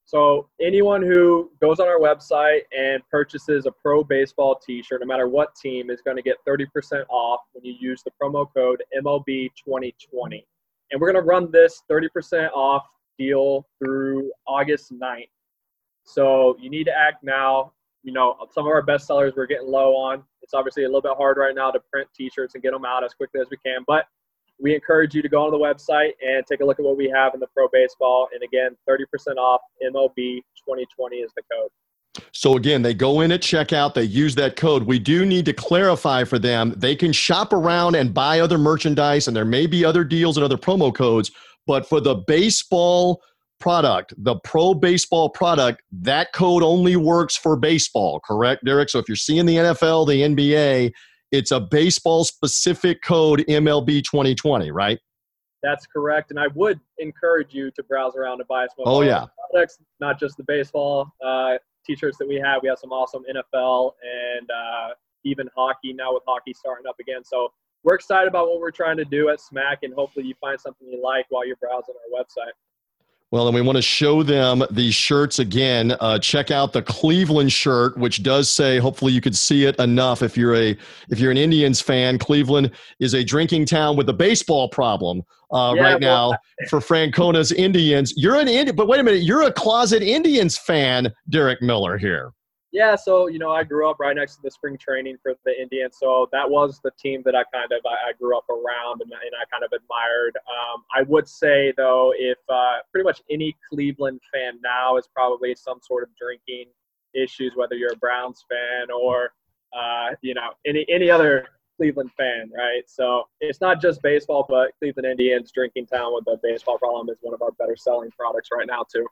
So, anyone who goes on our website and purchases a pro baseball t shirt, no matter what team, is going to get 30% off when you use the promo code MLB2020 and we're going to run this 30% off deal through August 9th. So you need to act now. You know, some of our best sellers we're getting low on. It's obviously a little bit hard right now to print T-shirts and get them out as quickly as we can, but we encourage you to go on the website and take a look at what we have in the pro baseball. And again, 30% off MLB 2020 is the code. So again, they go in at checkout, they use that code. We do need to clarify for them. They can shop around and buy other merchandise, and there may be other deals and other promo codes. But for the baseball product, the pro baseball product, that code only works for baseball, correct, Derek? So if you're seeing the NFL, the NBA, it's a baseball specific code MLB 2020, right? That's correct. And I would encourage you to browse around and buy some oh, yeah. products, not just the baseball. Uh, t-shirts that we have. We have some awesome NFL and uh, even hockey now with hockey starting up again. So we're excited about what we're trying to do at Smack, and hopefully you find something you like while you're browsing our website. Well, and we want to show them these shirts again. Uh, check out the Cleveland shirt, which does say. Hopefully, you could see it enough. If you're a if you're an Indians fan, Cleveland is a drinking town with a baseball problem uh, yeah, right well, now for Francona's Indians. You're an Indian, but wait a minute, you're a closet Indians fan, Derek Miller here. Yeah, so you know, I grew up right next to the spring training for the Indians, so that was the team that I kind of I, I grew up around and, and, I kind of admired. Um, I would say though, if uh, pretty much any Cleveland fan now is probably some sort of drinking issues, whether you're a Browns fan or uh, you know any any other Cleveland fan, right? So it's not just baseball, but Cleveland Indians drinking town with a baseball problem is one of our better selling products right now too.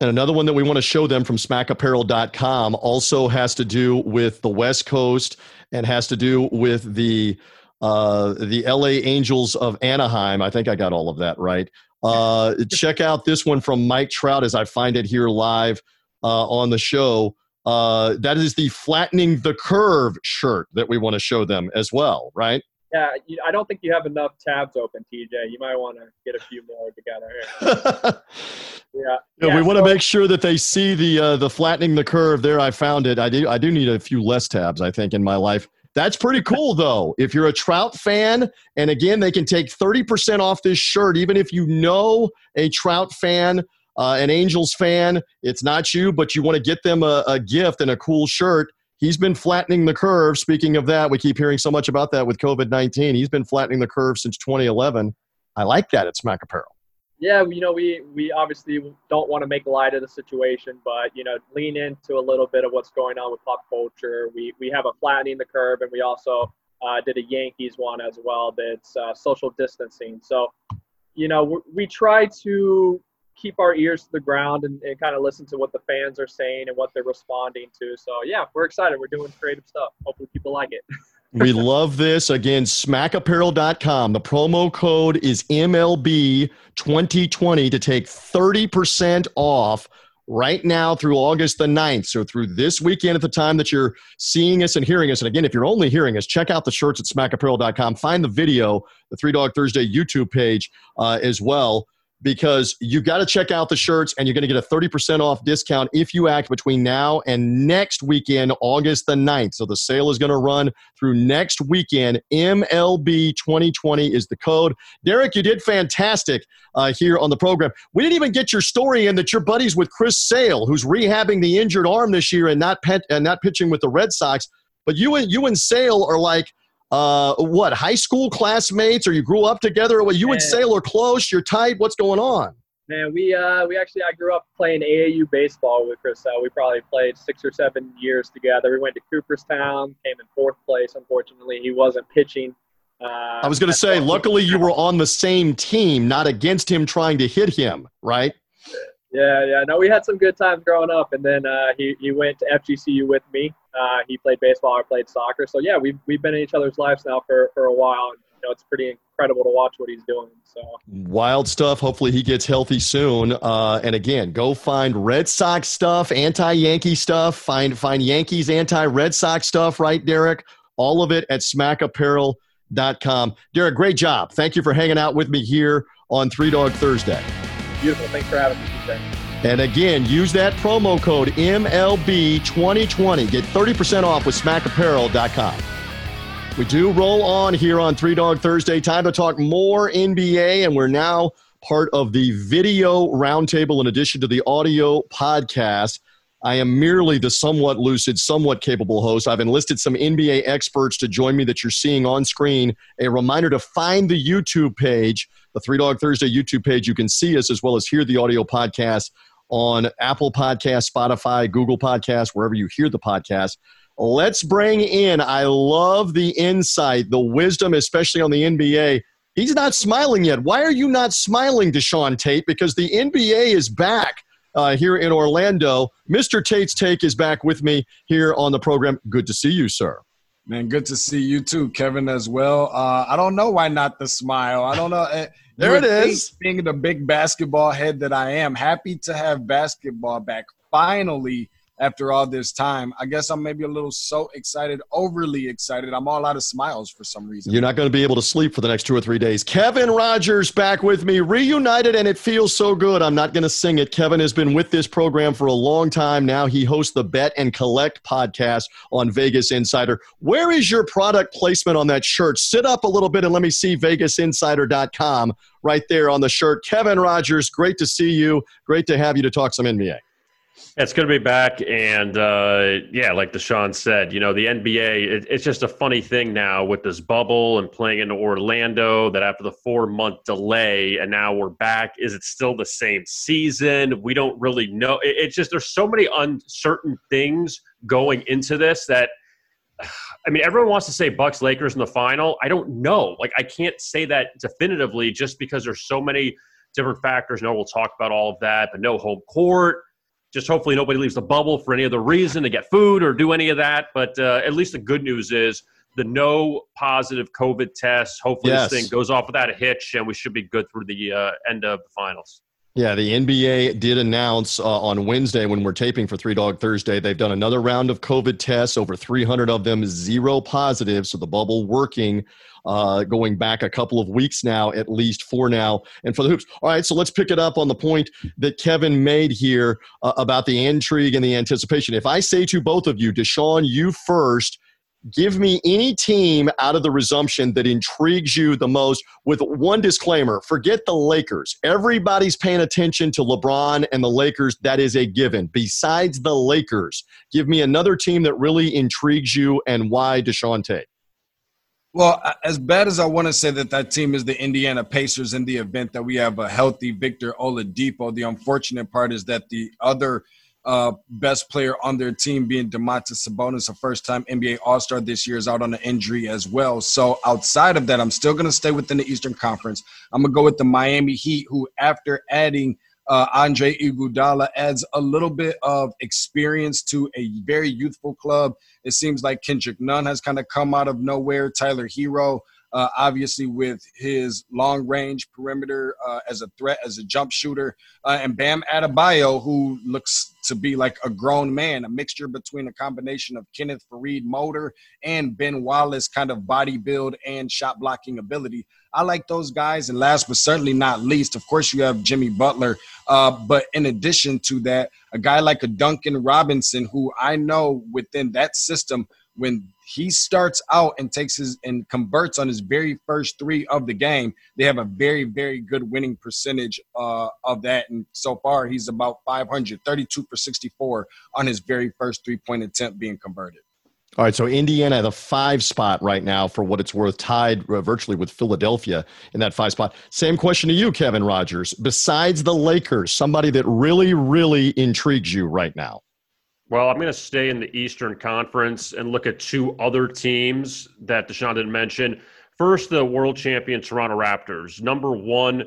And another one that we want to show them from smackapparel.com also has to do with the West Coast and has to do with the uh, the LA Angels of Anaheim. I think I got all of that right. Uh, check out this one from Mike Trout as I find it here live uh, on the show. Uh, that is the flattening the curve shirt that we want to show them as well, right? Yeah, I don't think you have enough tabs open, TJ. You might want to get a few more together. yeah. yeah. we want to make sure that they see the uh, the flattening the curve. There, I found it. I do. I do need a few less tabs. I think in my life. That's pretty cool, though. If you're a Trout fan, and again, they can take 30% off this shirt, even if you know a Trout fan, uh, an Angels fan, it's not you, but you want to get them a, a gift and a cool shirt he's been flattening the curve. Speaking of that, we keep hearing so much about that with COVID 19. He's been flattening the curve since 2011. I like that at Smack Apparel. Yeah, you know, we, we obviously don't want to make light of the situation, but, you know, lean into a little bit of what's going on with pop culture. We, we have a flattening the curve, and we also uh, did a Yankees one as well that's uh, social distancing. So, you know, we try to keep our ears to the ground and, and kind of listen to what the fans are saying and what they're responding to. So yeah, we're excited. We're doing creative stuff. Hopefully people like it. we love this. Again, smackapparel.com. The promo code is MLB2020 to take 30% off right now through August the 9th. So through this weekend at the time that you're seeing us and hearing us. And again, if you're only hearing us, check out the shirts at smackapparel.com. Find the video, the Three Dog Thursday YouTube page uh, as well because you got to check out the shirts and you're going to get a 30% off discount if you act between now and next weekend, August the 9th. So the sale is going to run through next weekend. MLB 2020 is the code. Derek, you did fantastic uh, here on the program. We didn't even get your story in that you're buddies with Chris Sale, who's rehabbing the injured arm this year and not, and not pitching with the Red Sox. But you and, you and Sale are like – uh, what high school classmates or you grew up together? Or you and Sailor close you're tight what's going on? Man we uh, we actually i grew up playing aau baseball with chris we probably played six or seven years together. We went to cooperstown came in fourth place unfortunately. He wasn't pitching. Uh, i was going to say luckily you were on the same team not against him trying to hit him right yeah, yeah. No, we had some good times growing up, and then uh, he he went to FGCU with me. Uh, he played baseball, I played soccer. So yeah, we've we've been in each other's lives now for for a while, and you know it's pretty incredible to watch what he's doing. So wild stuff. Hopefully he gets healthy soon. Uh, and again, go find Red Sox stuff, anti-Yankee stuff. Find find Yankees anti-Red Sox stuff. Right, Derek? All of it at SmackApparel.com. Derek, great job. Thank you for hanging out with me here on Three Dog Thursday. Beautiful. Thanks for having me, And again, use that promo code MLB2020. Get 30% off with smackapparel.com. We do roll on here on Three Dog Thursday. Time to talk more NBA, and we're now part of the video roundtable in addition to the audio podcast. I am merely the somewhat lucid, somewhat capable host. I've enlisted some NBA experts to join me that you're seeing on screen. A reminder to find the YouTube page the Three Dog Thursday YouTube page. You can see us as well as hear the audio podcast on Apple Podcast, Spotify, Google Podcast, wherever you hear the podcast. Let's bring in, I love the insight, the wisdom, especially on the NBA. He's not smiling yet. Why are you not smiling, Deshaun Tate? Because the NBA is back uh, here in Orlando. Mr. Tate's Take is back with me here on the program. Good to see you, sir. Man, good to see you too, Kevin, as well. Uh, I don't know why not the smile. I don't know. There it is. Being the big basketball head that I am, happy to have basketball back finally after all this time. I guess I'm maybe a little so excited, overly excited. I'm all out of smiles for some reason. You're not going to be able to sleep for the next two or three days. Kevin Rogers back with me, reunited, and it feels so good. I'm not going to sing it. Kevin has been with this program for a long time now. He hosts the Bet and Collect podcast on Vegas Insider. Where is your product placement on that shirt? Sit up a little bit and let me see VegasInsider.com right there on the shirt. Kevin Rogers, great to see you. Great to have you to talk some NBA. It's going to be back, and uh, yeah, like Deshaun said, you know, the NBA. It, it's just a funny thing now with this bubble and playing in Orlando. That after the four month delay, and now we're back. Is it still the same season? We don't really know. It, it's just there's so many uncertain things going into this that. I mean, everyone wants to say Bucks Lakers in the final. I don't know. Like, I can't say that definitively just because there's so many different factors. No, we'll talk about all of that, but no home court just hopefully nobody leaves the bubble for any other reason to get food or do any of that. But uh, at least the good news is the no positive COVID tests. Hopefully yes. this thing goes off without a hitch, and we should be good through the uh, end of the finals. Yeah, the NBA did announce uh, on Wednesday when we're taping for Three Dog Thursday, they've done another round of COVID tests, over 300 of them zero positive. So the bubble working uh, going back a couple of weeks now, at least for now, and for the hoops. All right, so let's pick it up on the point that Kevin made here uh, about the intrigue and the anticipation. If I say to both of you, Deshaun, you first, give me any team out of the resumption that intrigues you the most with one disclaimer. Forget the lakers. Everybody's paying attention to lebron and the lakers. That is a given. Besides the lakers give me another team that really intrigues you and why deshaun tate well, as bad as I want to say that that team is the Indiana Pacers in the event that we have a healthy Victor Oladipo, the unfortunate part is that the other uh, best player on their team, being Domantas Sabonis, a first-time NBA All-Star this year, is out on an injury as well. So outside of that, I'm still going to stay within the Eastern Conference. I'm going to go with the Miami Heat, who after adding uh, Andre Iguodala adds a little bit of experience to a very youthful club. It seems like Kendrick Nunn has kind of come out of nowhere. Tyler Herro uh, obviously with his long range perimeter uh, as a threat, as a jump shooter, uh, and Bam Adebayo, who looks to be like a grown man, a mixture between a combination of Kenneth Faried motor and Ben Wallace kind of body build and shot blocking ability. I like those guys. And last but certainly not least, of course, you have Jimmy Butler. Uh, but in addition to that, a guy like a Duncan Robinson, who I know within that system – when he starts out and takes his and converts on his very first three of the game, they have a very, very good winning percentage uh, of that. And so far, he's about 500, 32 for 64 on his very first three point attempt being converted. All right, so Indiana, the five spot right now, for what it's worth, tied uh, virtually with Philadelphia in that five spot. Same question to you, Kevin Rogers. Besides the Lakers, somebody that really, really intrigues you right now. Well, I'm going to stay in the Eastern Conference and look at two other teams that Deshaun didn't mention. First, the world champion Toronto Raptors. Number one,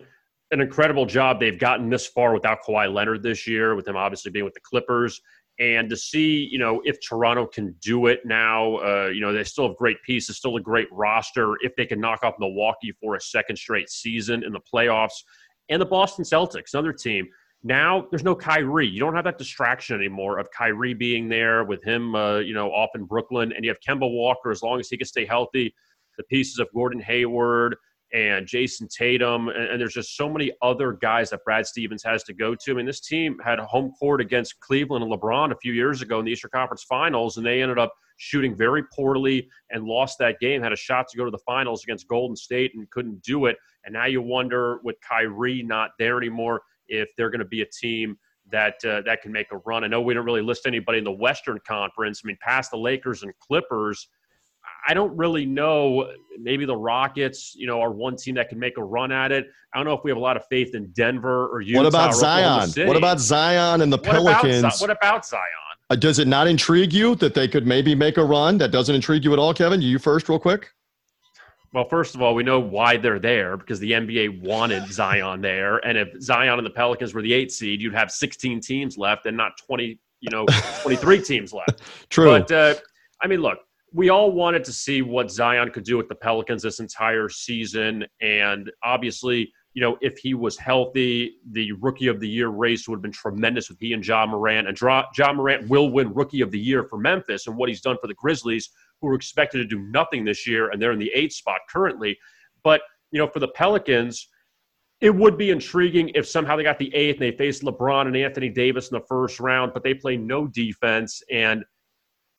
an incredible job. They've gotten this far without Kawhi Leonard this year, with him obviously being with the Clippers. And to see, you know, if Toronto can do it now, uh, you know, they still have great pieces, still a great roster. If they can knock off Milwaukee for a second straight season in the playoffs, and the Boston Celtics, another team now there's no Kyrie. You don't have that distraction anymore of Kyrie being there with him, uh, you know, off in Brooklyn, and you have Kemba Walker as long as he can stay healthy. The pieces of Gordon Hayward and Jayson Tatum, and, and, there's just so many other guys that Brad Stevens has to go to. I mean, this team had home court against Cleveland and LeBron a few years ago in the Eastern Conference Finals, and they ended up shooting very poorly and lost that game. Had a shot to go to the finals against Golden State and couldn't do it. And now you wonder with Kyrie not there anymore if they're going to be a team that uh, that can make a run. I know we don't really list anybody in the Western Conference. I mean, past the Lakers and Clippers, I don't really know. Maybe the Rockets, you know, are one team that can make a run at it. I don't know if we have a lot of faith in Denver or Utah. What about Zion? What about Zion and the Pelicans? What about, what about Zion? Uh, does it not intrigue you that they could maybe make a run? That doesn't intrigue you at all, Kevin? You first, real quick. Well, first of all, we know why they're there because the NBA wanted Zion there, and if Zion and the Pelicans were the eight seed, you'd have 16 teams left and not 20, you know, 23 teams left. True. But uh, I mean, look, we all wanted to see what Zion could do with the Pelicans this entire season, and obviously, you know, if he was healthy, the Rookie of the Year race would have been tremendous with he and Ja Morant. And Ja Morant will win Rookie of the Year for Memphis, and what he's done for the Grizzlies who are expected to do nothing this year, and they're in the eighth spot currently. But you know, for the Pelicans, it would be intriguing if somehow they got the eighth and they faced LeBron and Anthony Davis in the first round, but they play no defense, and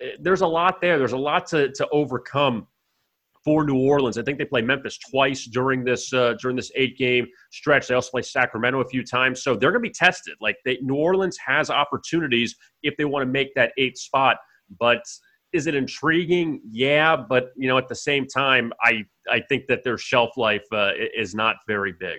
eh, there's a lot there. There's a lot to to overcome for New Orleans. I think they play Memphis twice during this uh, during this eight game stretch. They also play Sacramento a few times, so they're going to be tested. Like they, New Orleans has opportunities if they want to make that eight spot, but. Is it intriguing? Yeah, but you know, at the same time, I I think that their shelf life uh, is not very big.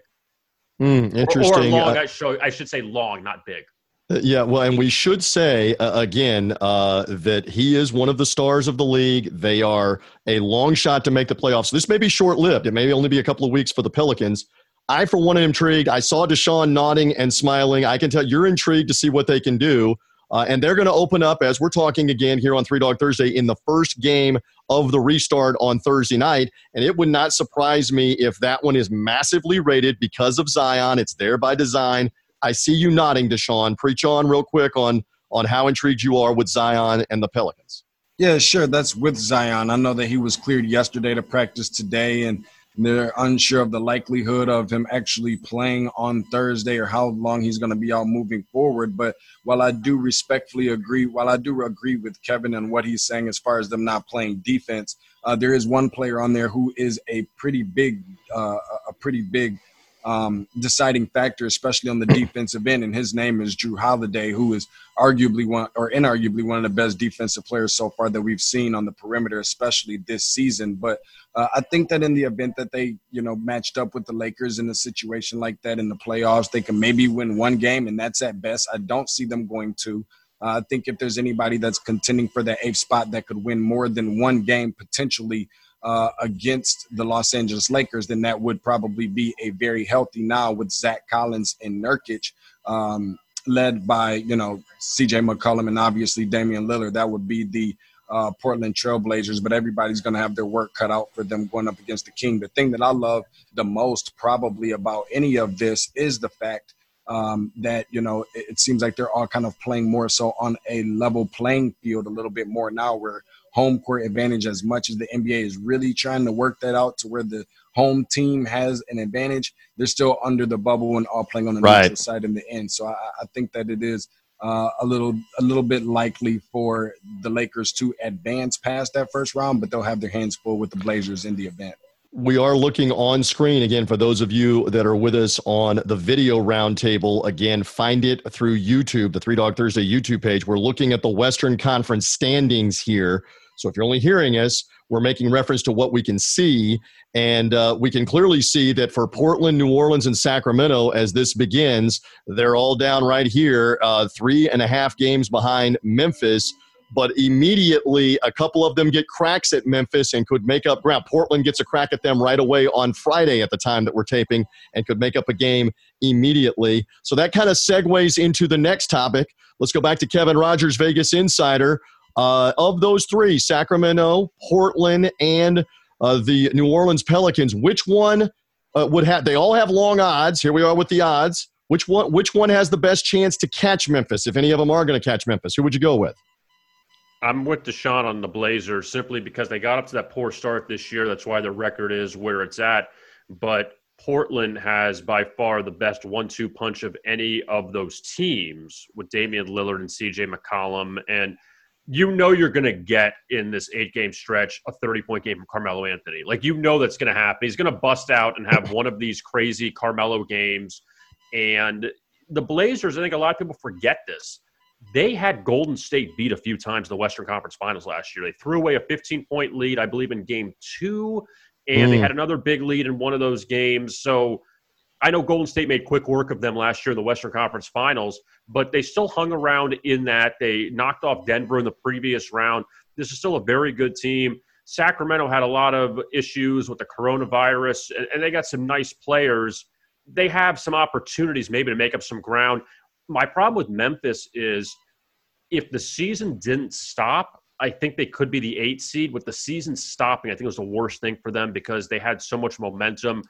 Mm, interesting. Or, or long, uh, I, show, I should say long, not big. Yeah, well, and we should say uh, again uh, that he is one of the stars of the league. They are a long shot to make the playoffs. This may be short lived. It may only be a couple of weeks for the Pelicans. I, for one, am intrigued. I saw Deshaun nodding and smiling. I can tell you're intrigued to see what they can do. Uh, and they're going to open up as we're talking again here on Three Dog Thursday in the first game of the restart on Thursday night. And it would not surprise me if that one is massively rated because of Zion. It's there by design. I see you nodding, Deshaun. Preach on real quick on on how intrigued you are with Zion and the Pelicans. Yeah, sure. That's with Zion. I know that he was cleared yesterday to practice today, and they're unsure of the likelihood of him actually playing on Thursday or how long he's going to be out moving forward. But while I do respectfully agree, while I do agree with Kevin and what he's saying as far as them not playing defense, uh, there is one player on there who is a pretty big, uh, a pretty big um, deciding factor, especially on the defensive end. And his name is Jrue Holiday, who is arguably one or inarguably one of the best defensive players so far that we've seen on the perimeter, especially this season. But uh, I think that in the event that they, you know, matched up with the Lakers in a situation like that in the playoffs, they can maybe win one game, and that's at best. I don't see them going to. Uh, I think if there's anybody that's contending for that eighth spot that could win more than one game potentially uh, against the Los Angeles Lakers, then that would probably be a very healthy now with Zach Collins and Nurkic, um, led by you know C.J. McCollum and obviously Damian Lillard. That would be the uh, Portland Trailblazers, but everybody's going to have their work cut out for them going up against the King. The thing that I love the most, probably about any of this, is the fact um, that you know it, it, seems like they're all kind of playing more so on a level playing field a little bit more now, where home court advantage as much as the NBA is really trying to work that out to where the home team has an advantage. They're still under the bubble and all playing on the right. neutral side in the end. So I, I think that it is uh, a little a little bit likely for the Lakers to advance past that first round, but they'll have their hands full with the Blazers in the event. We are looking on screen again for those of you that are with us on the video roundtable. Again, find it through YouTube, the Three Dog Thursday YouTube page. We're looking at the Western Conference standings here. So if you're only hearing us, we're making reference to what we can see. And uh, we can clearly see that for Portland, New Orleans, and Sacramento, as this begins, they're all down right here, uh, three and a half games behind Memphis but immediately a couple of them get cracks at Memphis and could make up ground. Portland gets a crack at them right away on Friday at the time that we're taping and could make up a game immediately. So that kind of segues into the next topic. Let's go back to Kevin Rogers, Vegas Insider. Uh, of those three, Sacramento, Portland, and uh, the New Orleans Pelicans, which one uh, would have? They all have long odds. Here we are with the odds. Which one? Which one has the best chance to catch Memphis? If any of them are going to catch Memphis, who would you go with? I'm with Deshaun on the Blazers simply because they got up to that poor start this year. That's why the record is where it's at. But Portland has by far the best one-two punch of any of those teams with Damian Lillard and CJ McCollum. And you know you're going to get in this eight-game stretch a 30-point game from Carmelo Anthony. Like you know that's going to happen. He's going to bust out and have one of these crazy Carmelo games. And the Blazers, I think a lot of people forget this they had Golden State beat a few times in the Western Conference Finals last year. They threw away a 15 point lead, I believe, in game two, and mm. they had another big lead in one of those games. So I know Golden State made quick work of them last year in the Western Conference Finals, but they still hung around in that. They knocked off Denver in the previous round. This is still a very good team. Sacramento had a lot of issues with the coronavirus, and, they got some nice players. They have some opportunities maybe to make up some ground my problem with Memphis is if the season didn't stop, I think they could be the eight seed. With the season stopping, I think it was the worst thing for them because they had so much momentum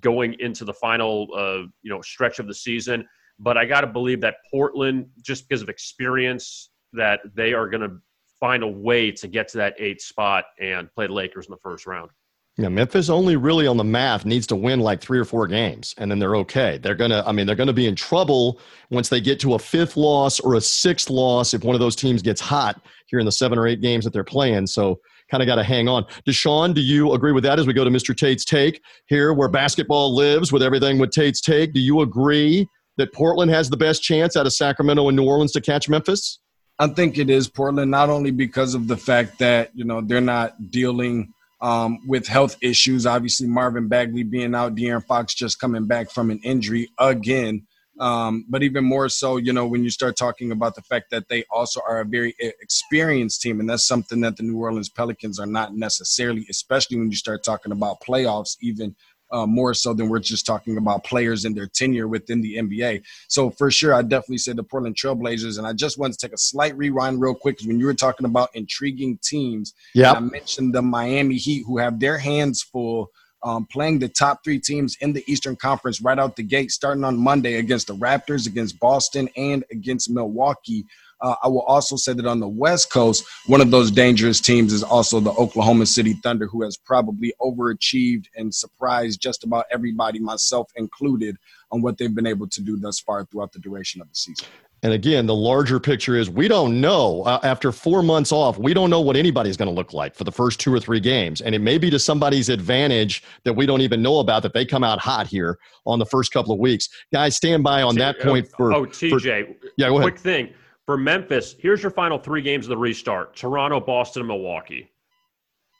going into the final, uh, you know, stretch of the season. But I got to believe that Portland, just because of experience, that they are going to find a way to get to that eight spot and play the Lakers in the first round. Yeah, Memphis only really on the math needs to win like three or four games, and then they're okay. They're gonna, I mean, they're gonna be in trouble once they get to a fifth loss or a sixth loss if one of those teams gets hot here in the seven or eight games that they're playing. So kind of got to hang on. Deshaun, do you agree with that as we go to Mr. Tate's take here, where basketball lives with everything with Tate's take? Do you agree that Portland has the best chance out of Sacramento and New Orleans to catch Memphis? I think it is Portland, not only because of the fact that you know they're not dealing um, with health issues. Obviously, Marvin Bagley being out, De'Aaron Fox just coming back from an injury again. Um, but even more so, you know, when you start talking about the fact that they also are a very experienced team, and that's something that the New Orleans Pelicans are not necessarily, especially when you start talking about playoffs, even uh, more so than we're just talking about players and their tenure within the NBA. So for sure, I definitely say the Portland Trailblazers. And I just want to take a slight rewind real quick because when you were talking about intriguing teams, yeah, I mentioned the Miami Heat who have their hands full. Um, playing the top three teams in the Eastern Conference right out the gate, starting on Monday against the Raptors, against Boston, and against Milwaukee. Uh, I will also say that on the West Coast, one of those dangerous teams is also the Oklahoma City Thunder, who has probably overachieved and surprised just about everybody, myself included, on what they've been able to do thus far throughout the duration of the season. And again, the larger picture is we don't know uh, after four months off, we don't know what anybody's going to look like for the first two or three games. And it may be to somebody's advantage that we don't even know about that they come out hot here on the first couple of weeks. Guys, stand by on that point for. Oh, TJ. For, yeah, go ahead. Quick thing for Memphis, here's your final three games of the restart: Toronto, Boston, and Milwaukee.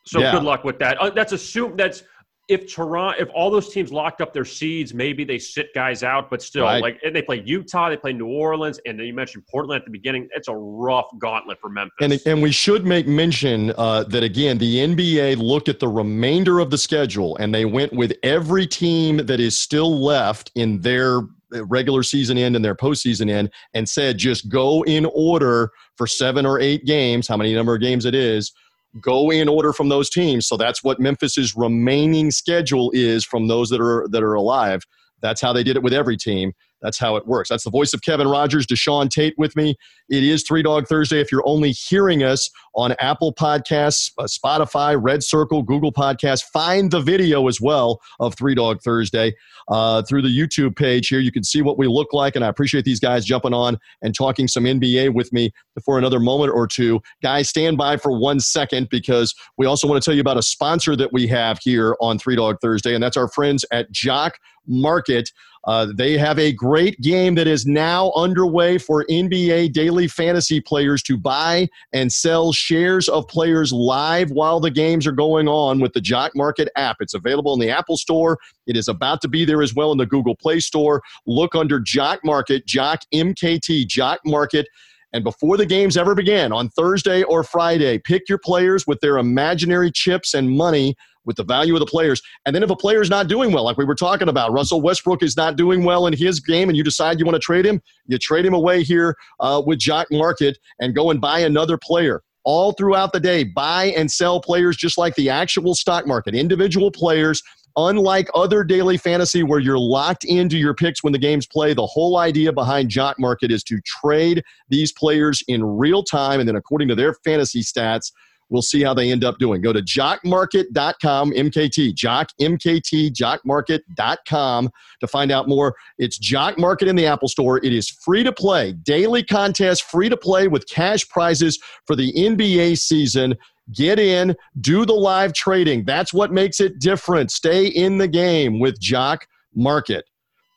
So yeah. good luck with that. Uh, that's assume that's if Toronto, if all those teams locked up their seeds, maybe they sit guys out, but still, right. like they play Utah, they play New Orleans, and then you mentioned Portland at the beginning. It's a rough gauntlet for Memphis. And and we should make mention uh, that again, the NBA looked at the remainder of the schedule and they went with every team that is still left in their regular season end and their postseason end and said just go in order for seven or eight games, how many number of games it is, go in order from those teams. So that's what Memphis's remaining schedule is from those that are that are alive. That's how they did it with every team. That's how it works. That's the voice of Kevin Rogers, Deshaun Tate with me. It is Three Dog Thursday. If you're only hearing us on Apple Podcasts, uh, Spotify, Red Circle, Google Podcasts, find the video as well of Three Dog Thursday uh, through the YouTube page here. You can see what we look like, and I appreciate these guys jumping on and talking some NBA with me for another moment or two. Guys, stand by for one second because we also want to tell you about a sponsor that we have here on Three Dog Thursday, and that's our friends at Jock Market. Uh, they have a great game that is now underway for NBA daily fantasy players to buy and sell shares of players live while the games are going on with the Jock Market app. It's available in the Apple Store. It is about to be there as well in the Google Play Store. Look under Jock Market, Jock MKT, Jock Market. And before the games ever begin on Thursday or Friday, pick your players with their imaginary chips and money with the value of the players. And then if a player is not doing well, like we were talking about, Russell Westbrook is not doing well in his game, and you decide you want to trade him, you trade him away here uh, with Jock Market and go and buy another player. All throughout the day, buy and sell players just like the actual stock market, individual players. Unlike other daily fantasy where you're locked into your picks when the games play, the whole idea behind Jock Market is to trade these players in real time and then according to their fantasy stats We'll see how they end up doing. Go to jockmarket.com, MKT, jock, MKT, jockmarket.com to find out more. It's Jock Market in the Apple Store. It is free to play, daily contest, free to play with cash prizes for the NBA season. Get in, do the live trading. That's what makes it different. Stay in the game with Jock Market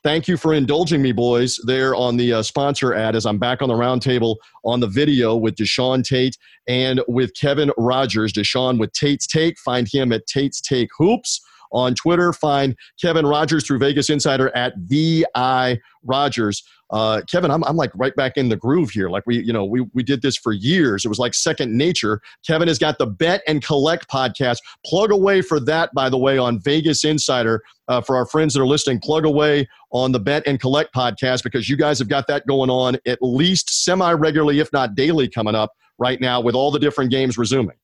thank you for indulging me, boys, there on the uh, sponsor ad as I'm back on the roundtable on the video with Deshaun Tate and with Kevin Rogers. Deshaun with Tate's Take. Find him at Tate's Take Hoops on Twitter. Find Kevin Rogers through Vegas Insider at VI Rogers uh, Kevin, I'm, I'm like right back in the groove here. Like we, you know, we, we did this for years. It was like second nature. Kevin has got the Bet and Collect podcast. Plug away for that, by the way, on Vegas Insider. Uh, for our friends that are listening, plug away on the Bet and Collect podcast because you guys have got that going on at least semi regularly, if not daily, coming up right now with all the different games resuming.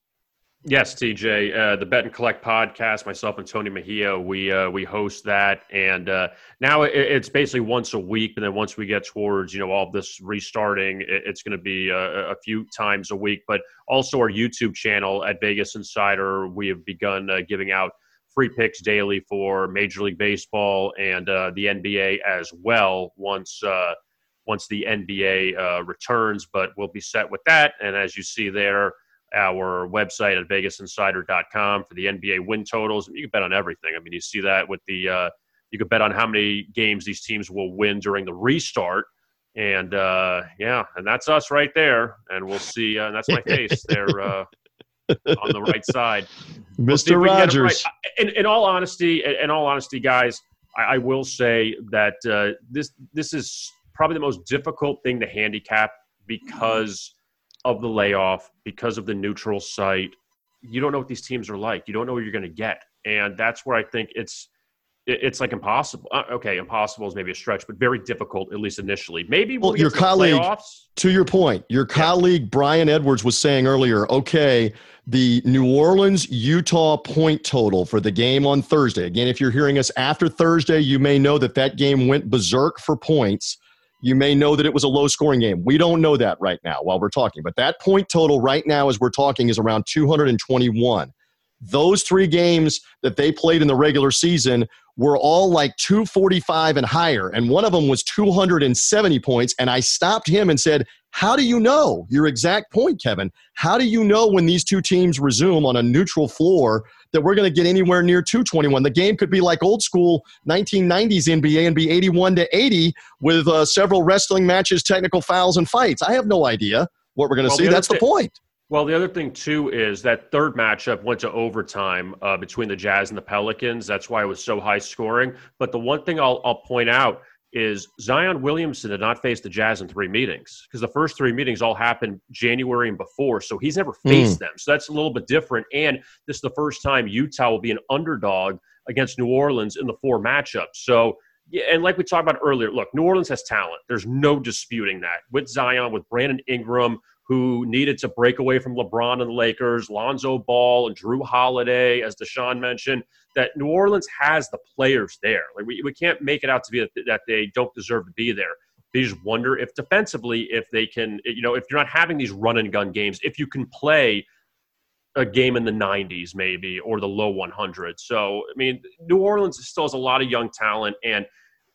Yes, TJ, uh, the Bet and Collect podcast. Myself and Tony Mejia, we uh, we host that, and uh, now it, it's basically once a week. And then once we get towards you know all this restarting, it, it's going to be a, a, few times a week. But also our YouTube channel at Vegas Insider, we have begun uh, giving out free picks daily for Major League Baseball and uh, the NBA as well. Once uh, once the NBA returns, but we'll be set with that. And as you see there our website at vegasinsider.com for the NBA win totals. You can bet on everything. I mean, you see that with the, uh, you can bet on how many games these teams will win during the restart. And uh, yeah, and that's us right there. And we'll see. Uh, that's my face there uh, on the right side. Mr. We'll Rogers. Right. In, in, all honesty, in all honesty, guys, I, I will say that uh, this this is probably the most difficult thing to handicap because of the layoff, because of the neutral site. You don't know what these teams are like. You don't know what you're going to get, and that's where I think it's it's like impossible. Uh, okay, impossible is maybe a stretch, but very difficult at least initially. Maybe we'll, well your colleague, to your point, your yeah. colleague Brian Edwards was saying earlier. Okay, the New Orleans Utah point total for the game on Thursday. Again, if you're hearing us after Thursday, you may know that that game went berserk for points. You may know that it was a low scoring game. We don't know that right now while we're talking, but that point total right now, as we're talking, is around 221. Those three games that they played in the regular season were all like 245 and higher. And one of them was 270 points. And I stopped him and said, How do you know? Your exact point, Kevin. How do you know when these two teams resume on a neutral floor that we're going to get anywhere near 221? The game could be like old school 1990s NBA and be 81 to 80 with uh, several wrestling matches, technical fouls, and fights. I have no idea what we're going to well, see. That's the point. Well, the other thing too is that third matchup went to overtime uh, between the Jazz and the Pelicans. That's why it was so high scoring. But the one thing I'll, I'll point out is Zion Williamson did not face the Jazz in three meetings because the first three meetings all happened January and before. So he's never faced mm. them. So that's a little bit different. And this is the first time Utah will be an underdog against New Orleans in the four matchups. So yeah, and like we talked about earlier, look, New Orleans has talent. There's no disputing that. With Zion, with Brandon Ingram, who needed to break away from LeBron and the Lakers, Lonzo Ball and Jrue Holiday, as Deshaun mentioned, that New Orleans has the players there. Like we, we can't make it out to be that they don't deserve to be there. They just wonder if defensively, if they can, you know, if you're not having these run and gun games, if you can play a game in the 90s maybe or the low 100s. So, I mean, New Orleans still has a lot of young talent. And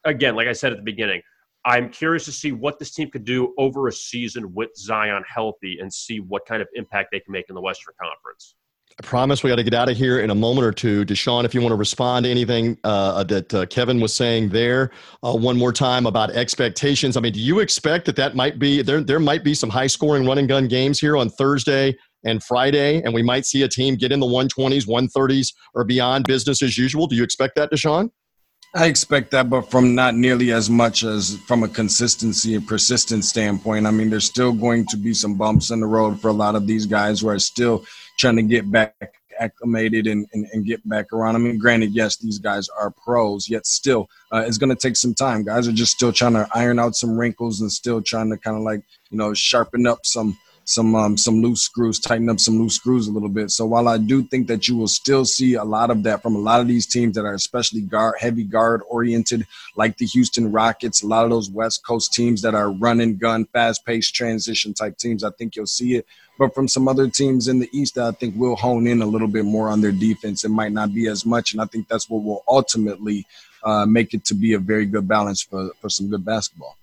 again, like I said at the beginning, I'm curious to see what this team could do over a season with Zion healthy and see what kind of impact they can make in the Western Conference. I promise we got to get out of here in a moment or two. Deshaun, if you want to respond to anything uh, that uh, Kevin was saying there, uh, one more time about expectations. I mean, do you expect that that might be there? There might be some high scoring run and gun games here on Thursday and Friday, and we might see a team get in the 120s, 130s, or beyond business as usual. Do you expect that, Deshaun? I expect that, but from not nearly as much as from a consistency and persistence standpoint. I mean, there's still going to be some bumps in the road for a lot of these guys who are still trying to get back acclimated and, and, and get back around. I mean, granted, yes, these guys are pros, yet still, uh, it's going to take some time. Guys are just still trying to iron out some wrinkles and still trying to kind of like, you know, sharpen up some – some um, some loose screws, tighten up some loose screws a little bit. So while I do think that you will still see a lot of that from a lot of these teams that are especially guard heavy guard oriented, like the Houston Rockets, a lot of those West Coast teams that are run and gun, fast paced transition type teams, I think you'll see it. But from some other teams in the East, I think will hone in a little bit more on their defense. It might not be as much, and I think that's what will ultimately uh, make it to be a very good balance for for some good basketball.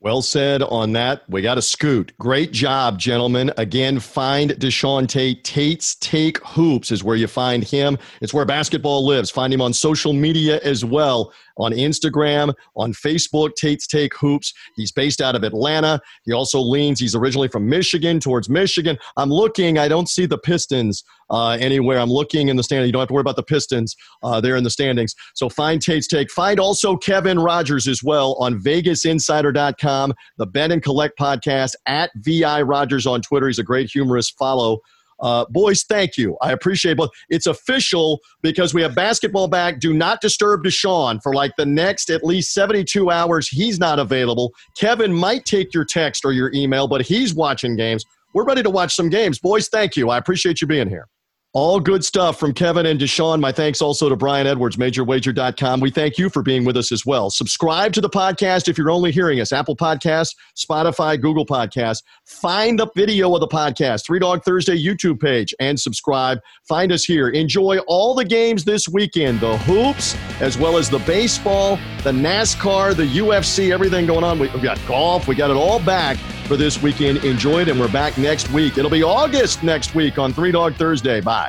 Well said on that. We got a scoot. Great job, gentlemen. Again, find Deshaun Tate. Tate's Take Hoops is where you find him. It's where basketball lives. Find him on social media as well on Instagram, on Facebook, Tate's Take Hoops. He's based out of Atlanta. He also leans, he's originally from Michigan towards Michigan. I'm looking, I don't see the Pistons uh, anywhere. I'm looking in the standings. You don't have to worry about the Pistons. Uh, they're in the standings. So find Tate's Take. Find also Kevin Rogers as well on VegasInsider.com, the Bet and Collect podcast at VI Rogers on Twitter. He's a great humorist. Follow. Uh, boys, thank you. I appreciate it. It's official because we have basketball back. Do not disturb Deshaun for like the next at least 72 hours. He's not available. Kevin might take your text or your email, but he's watching games. We're ready to watch some games. Boys, thank you. I appreciate you being here. All good stuff from Kevin and Deshaun. My thanks also to Brian Edwards, MajorWager.com. We thank you for being with us as well. Subscribe to the podcast if you're only hearing us. Apple Podcasts, Spotify, Google Podcasts. Find the video of the podcast, Three Dog Thursday YouTube page, and subscribe. Find us here. Enjoy all the games this weekend the hoops, as well as the baseball, the NASCAR, the UFC, everything going on. We, we got golf. We got it all back for this weekend. Enjoy it, and we're back next week. It'll be August next week on Three Dog Thursday. Bye.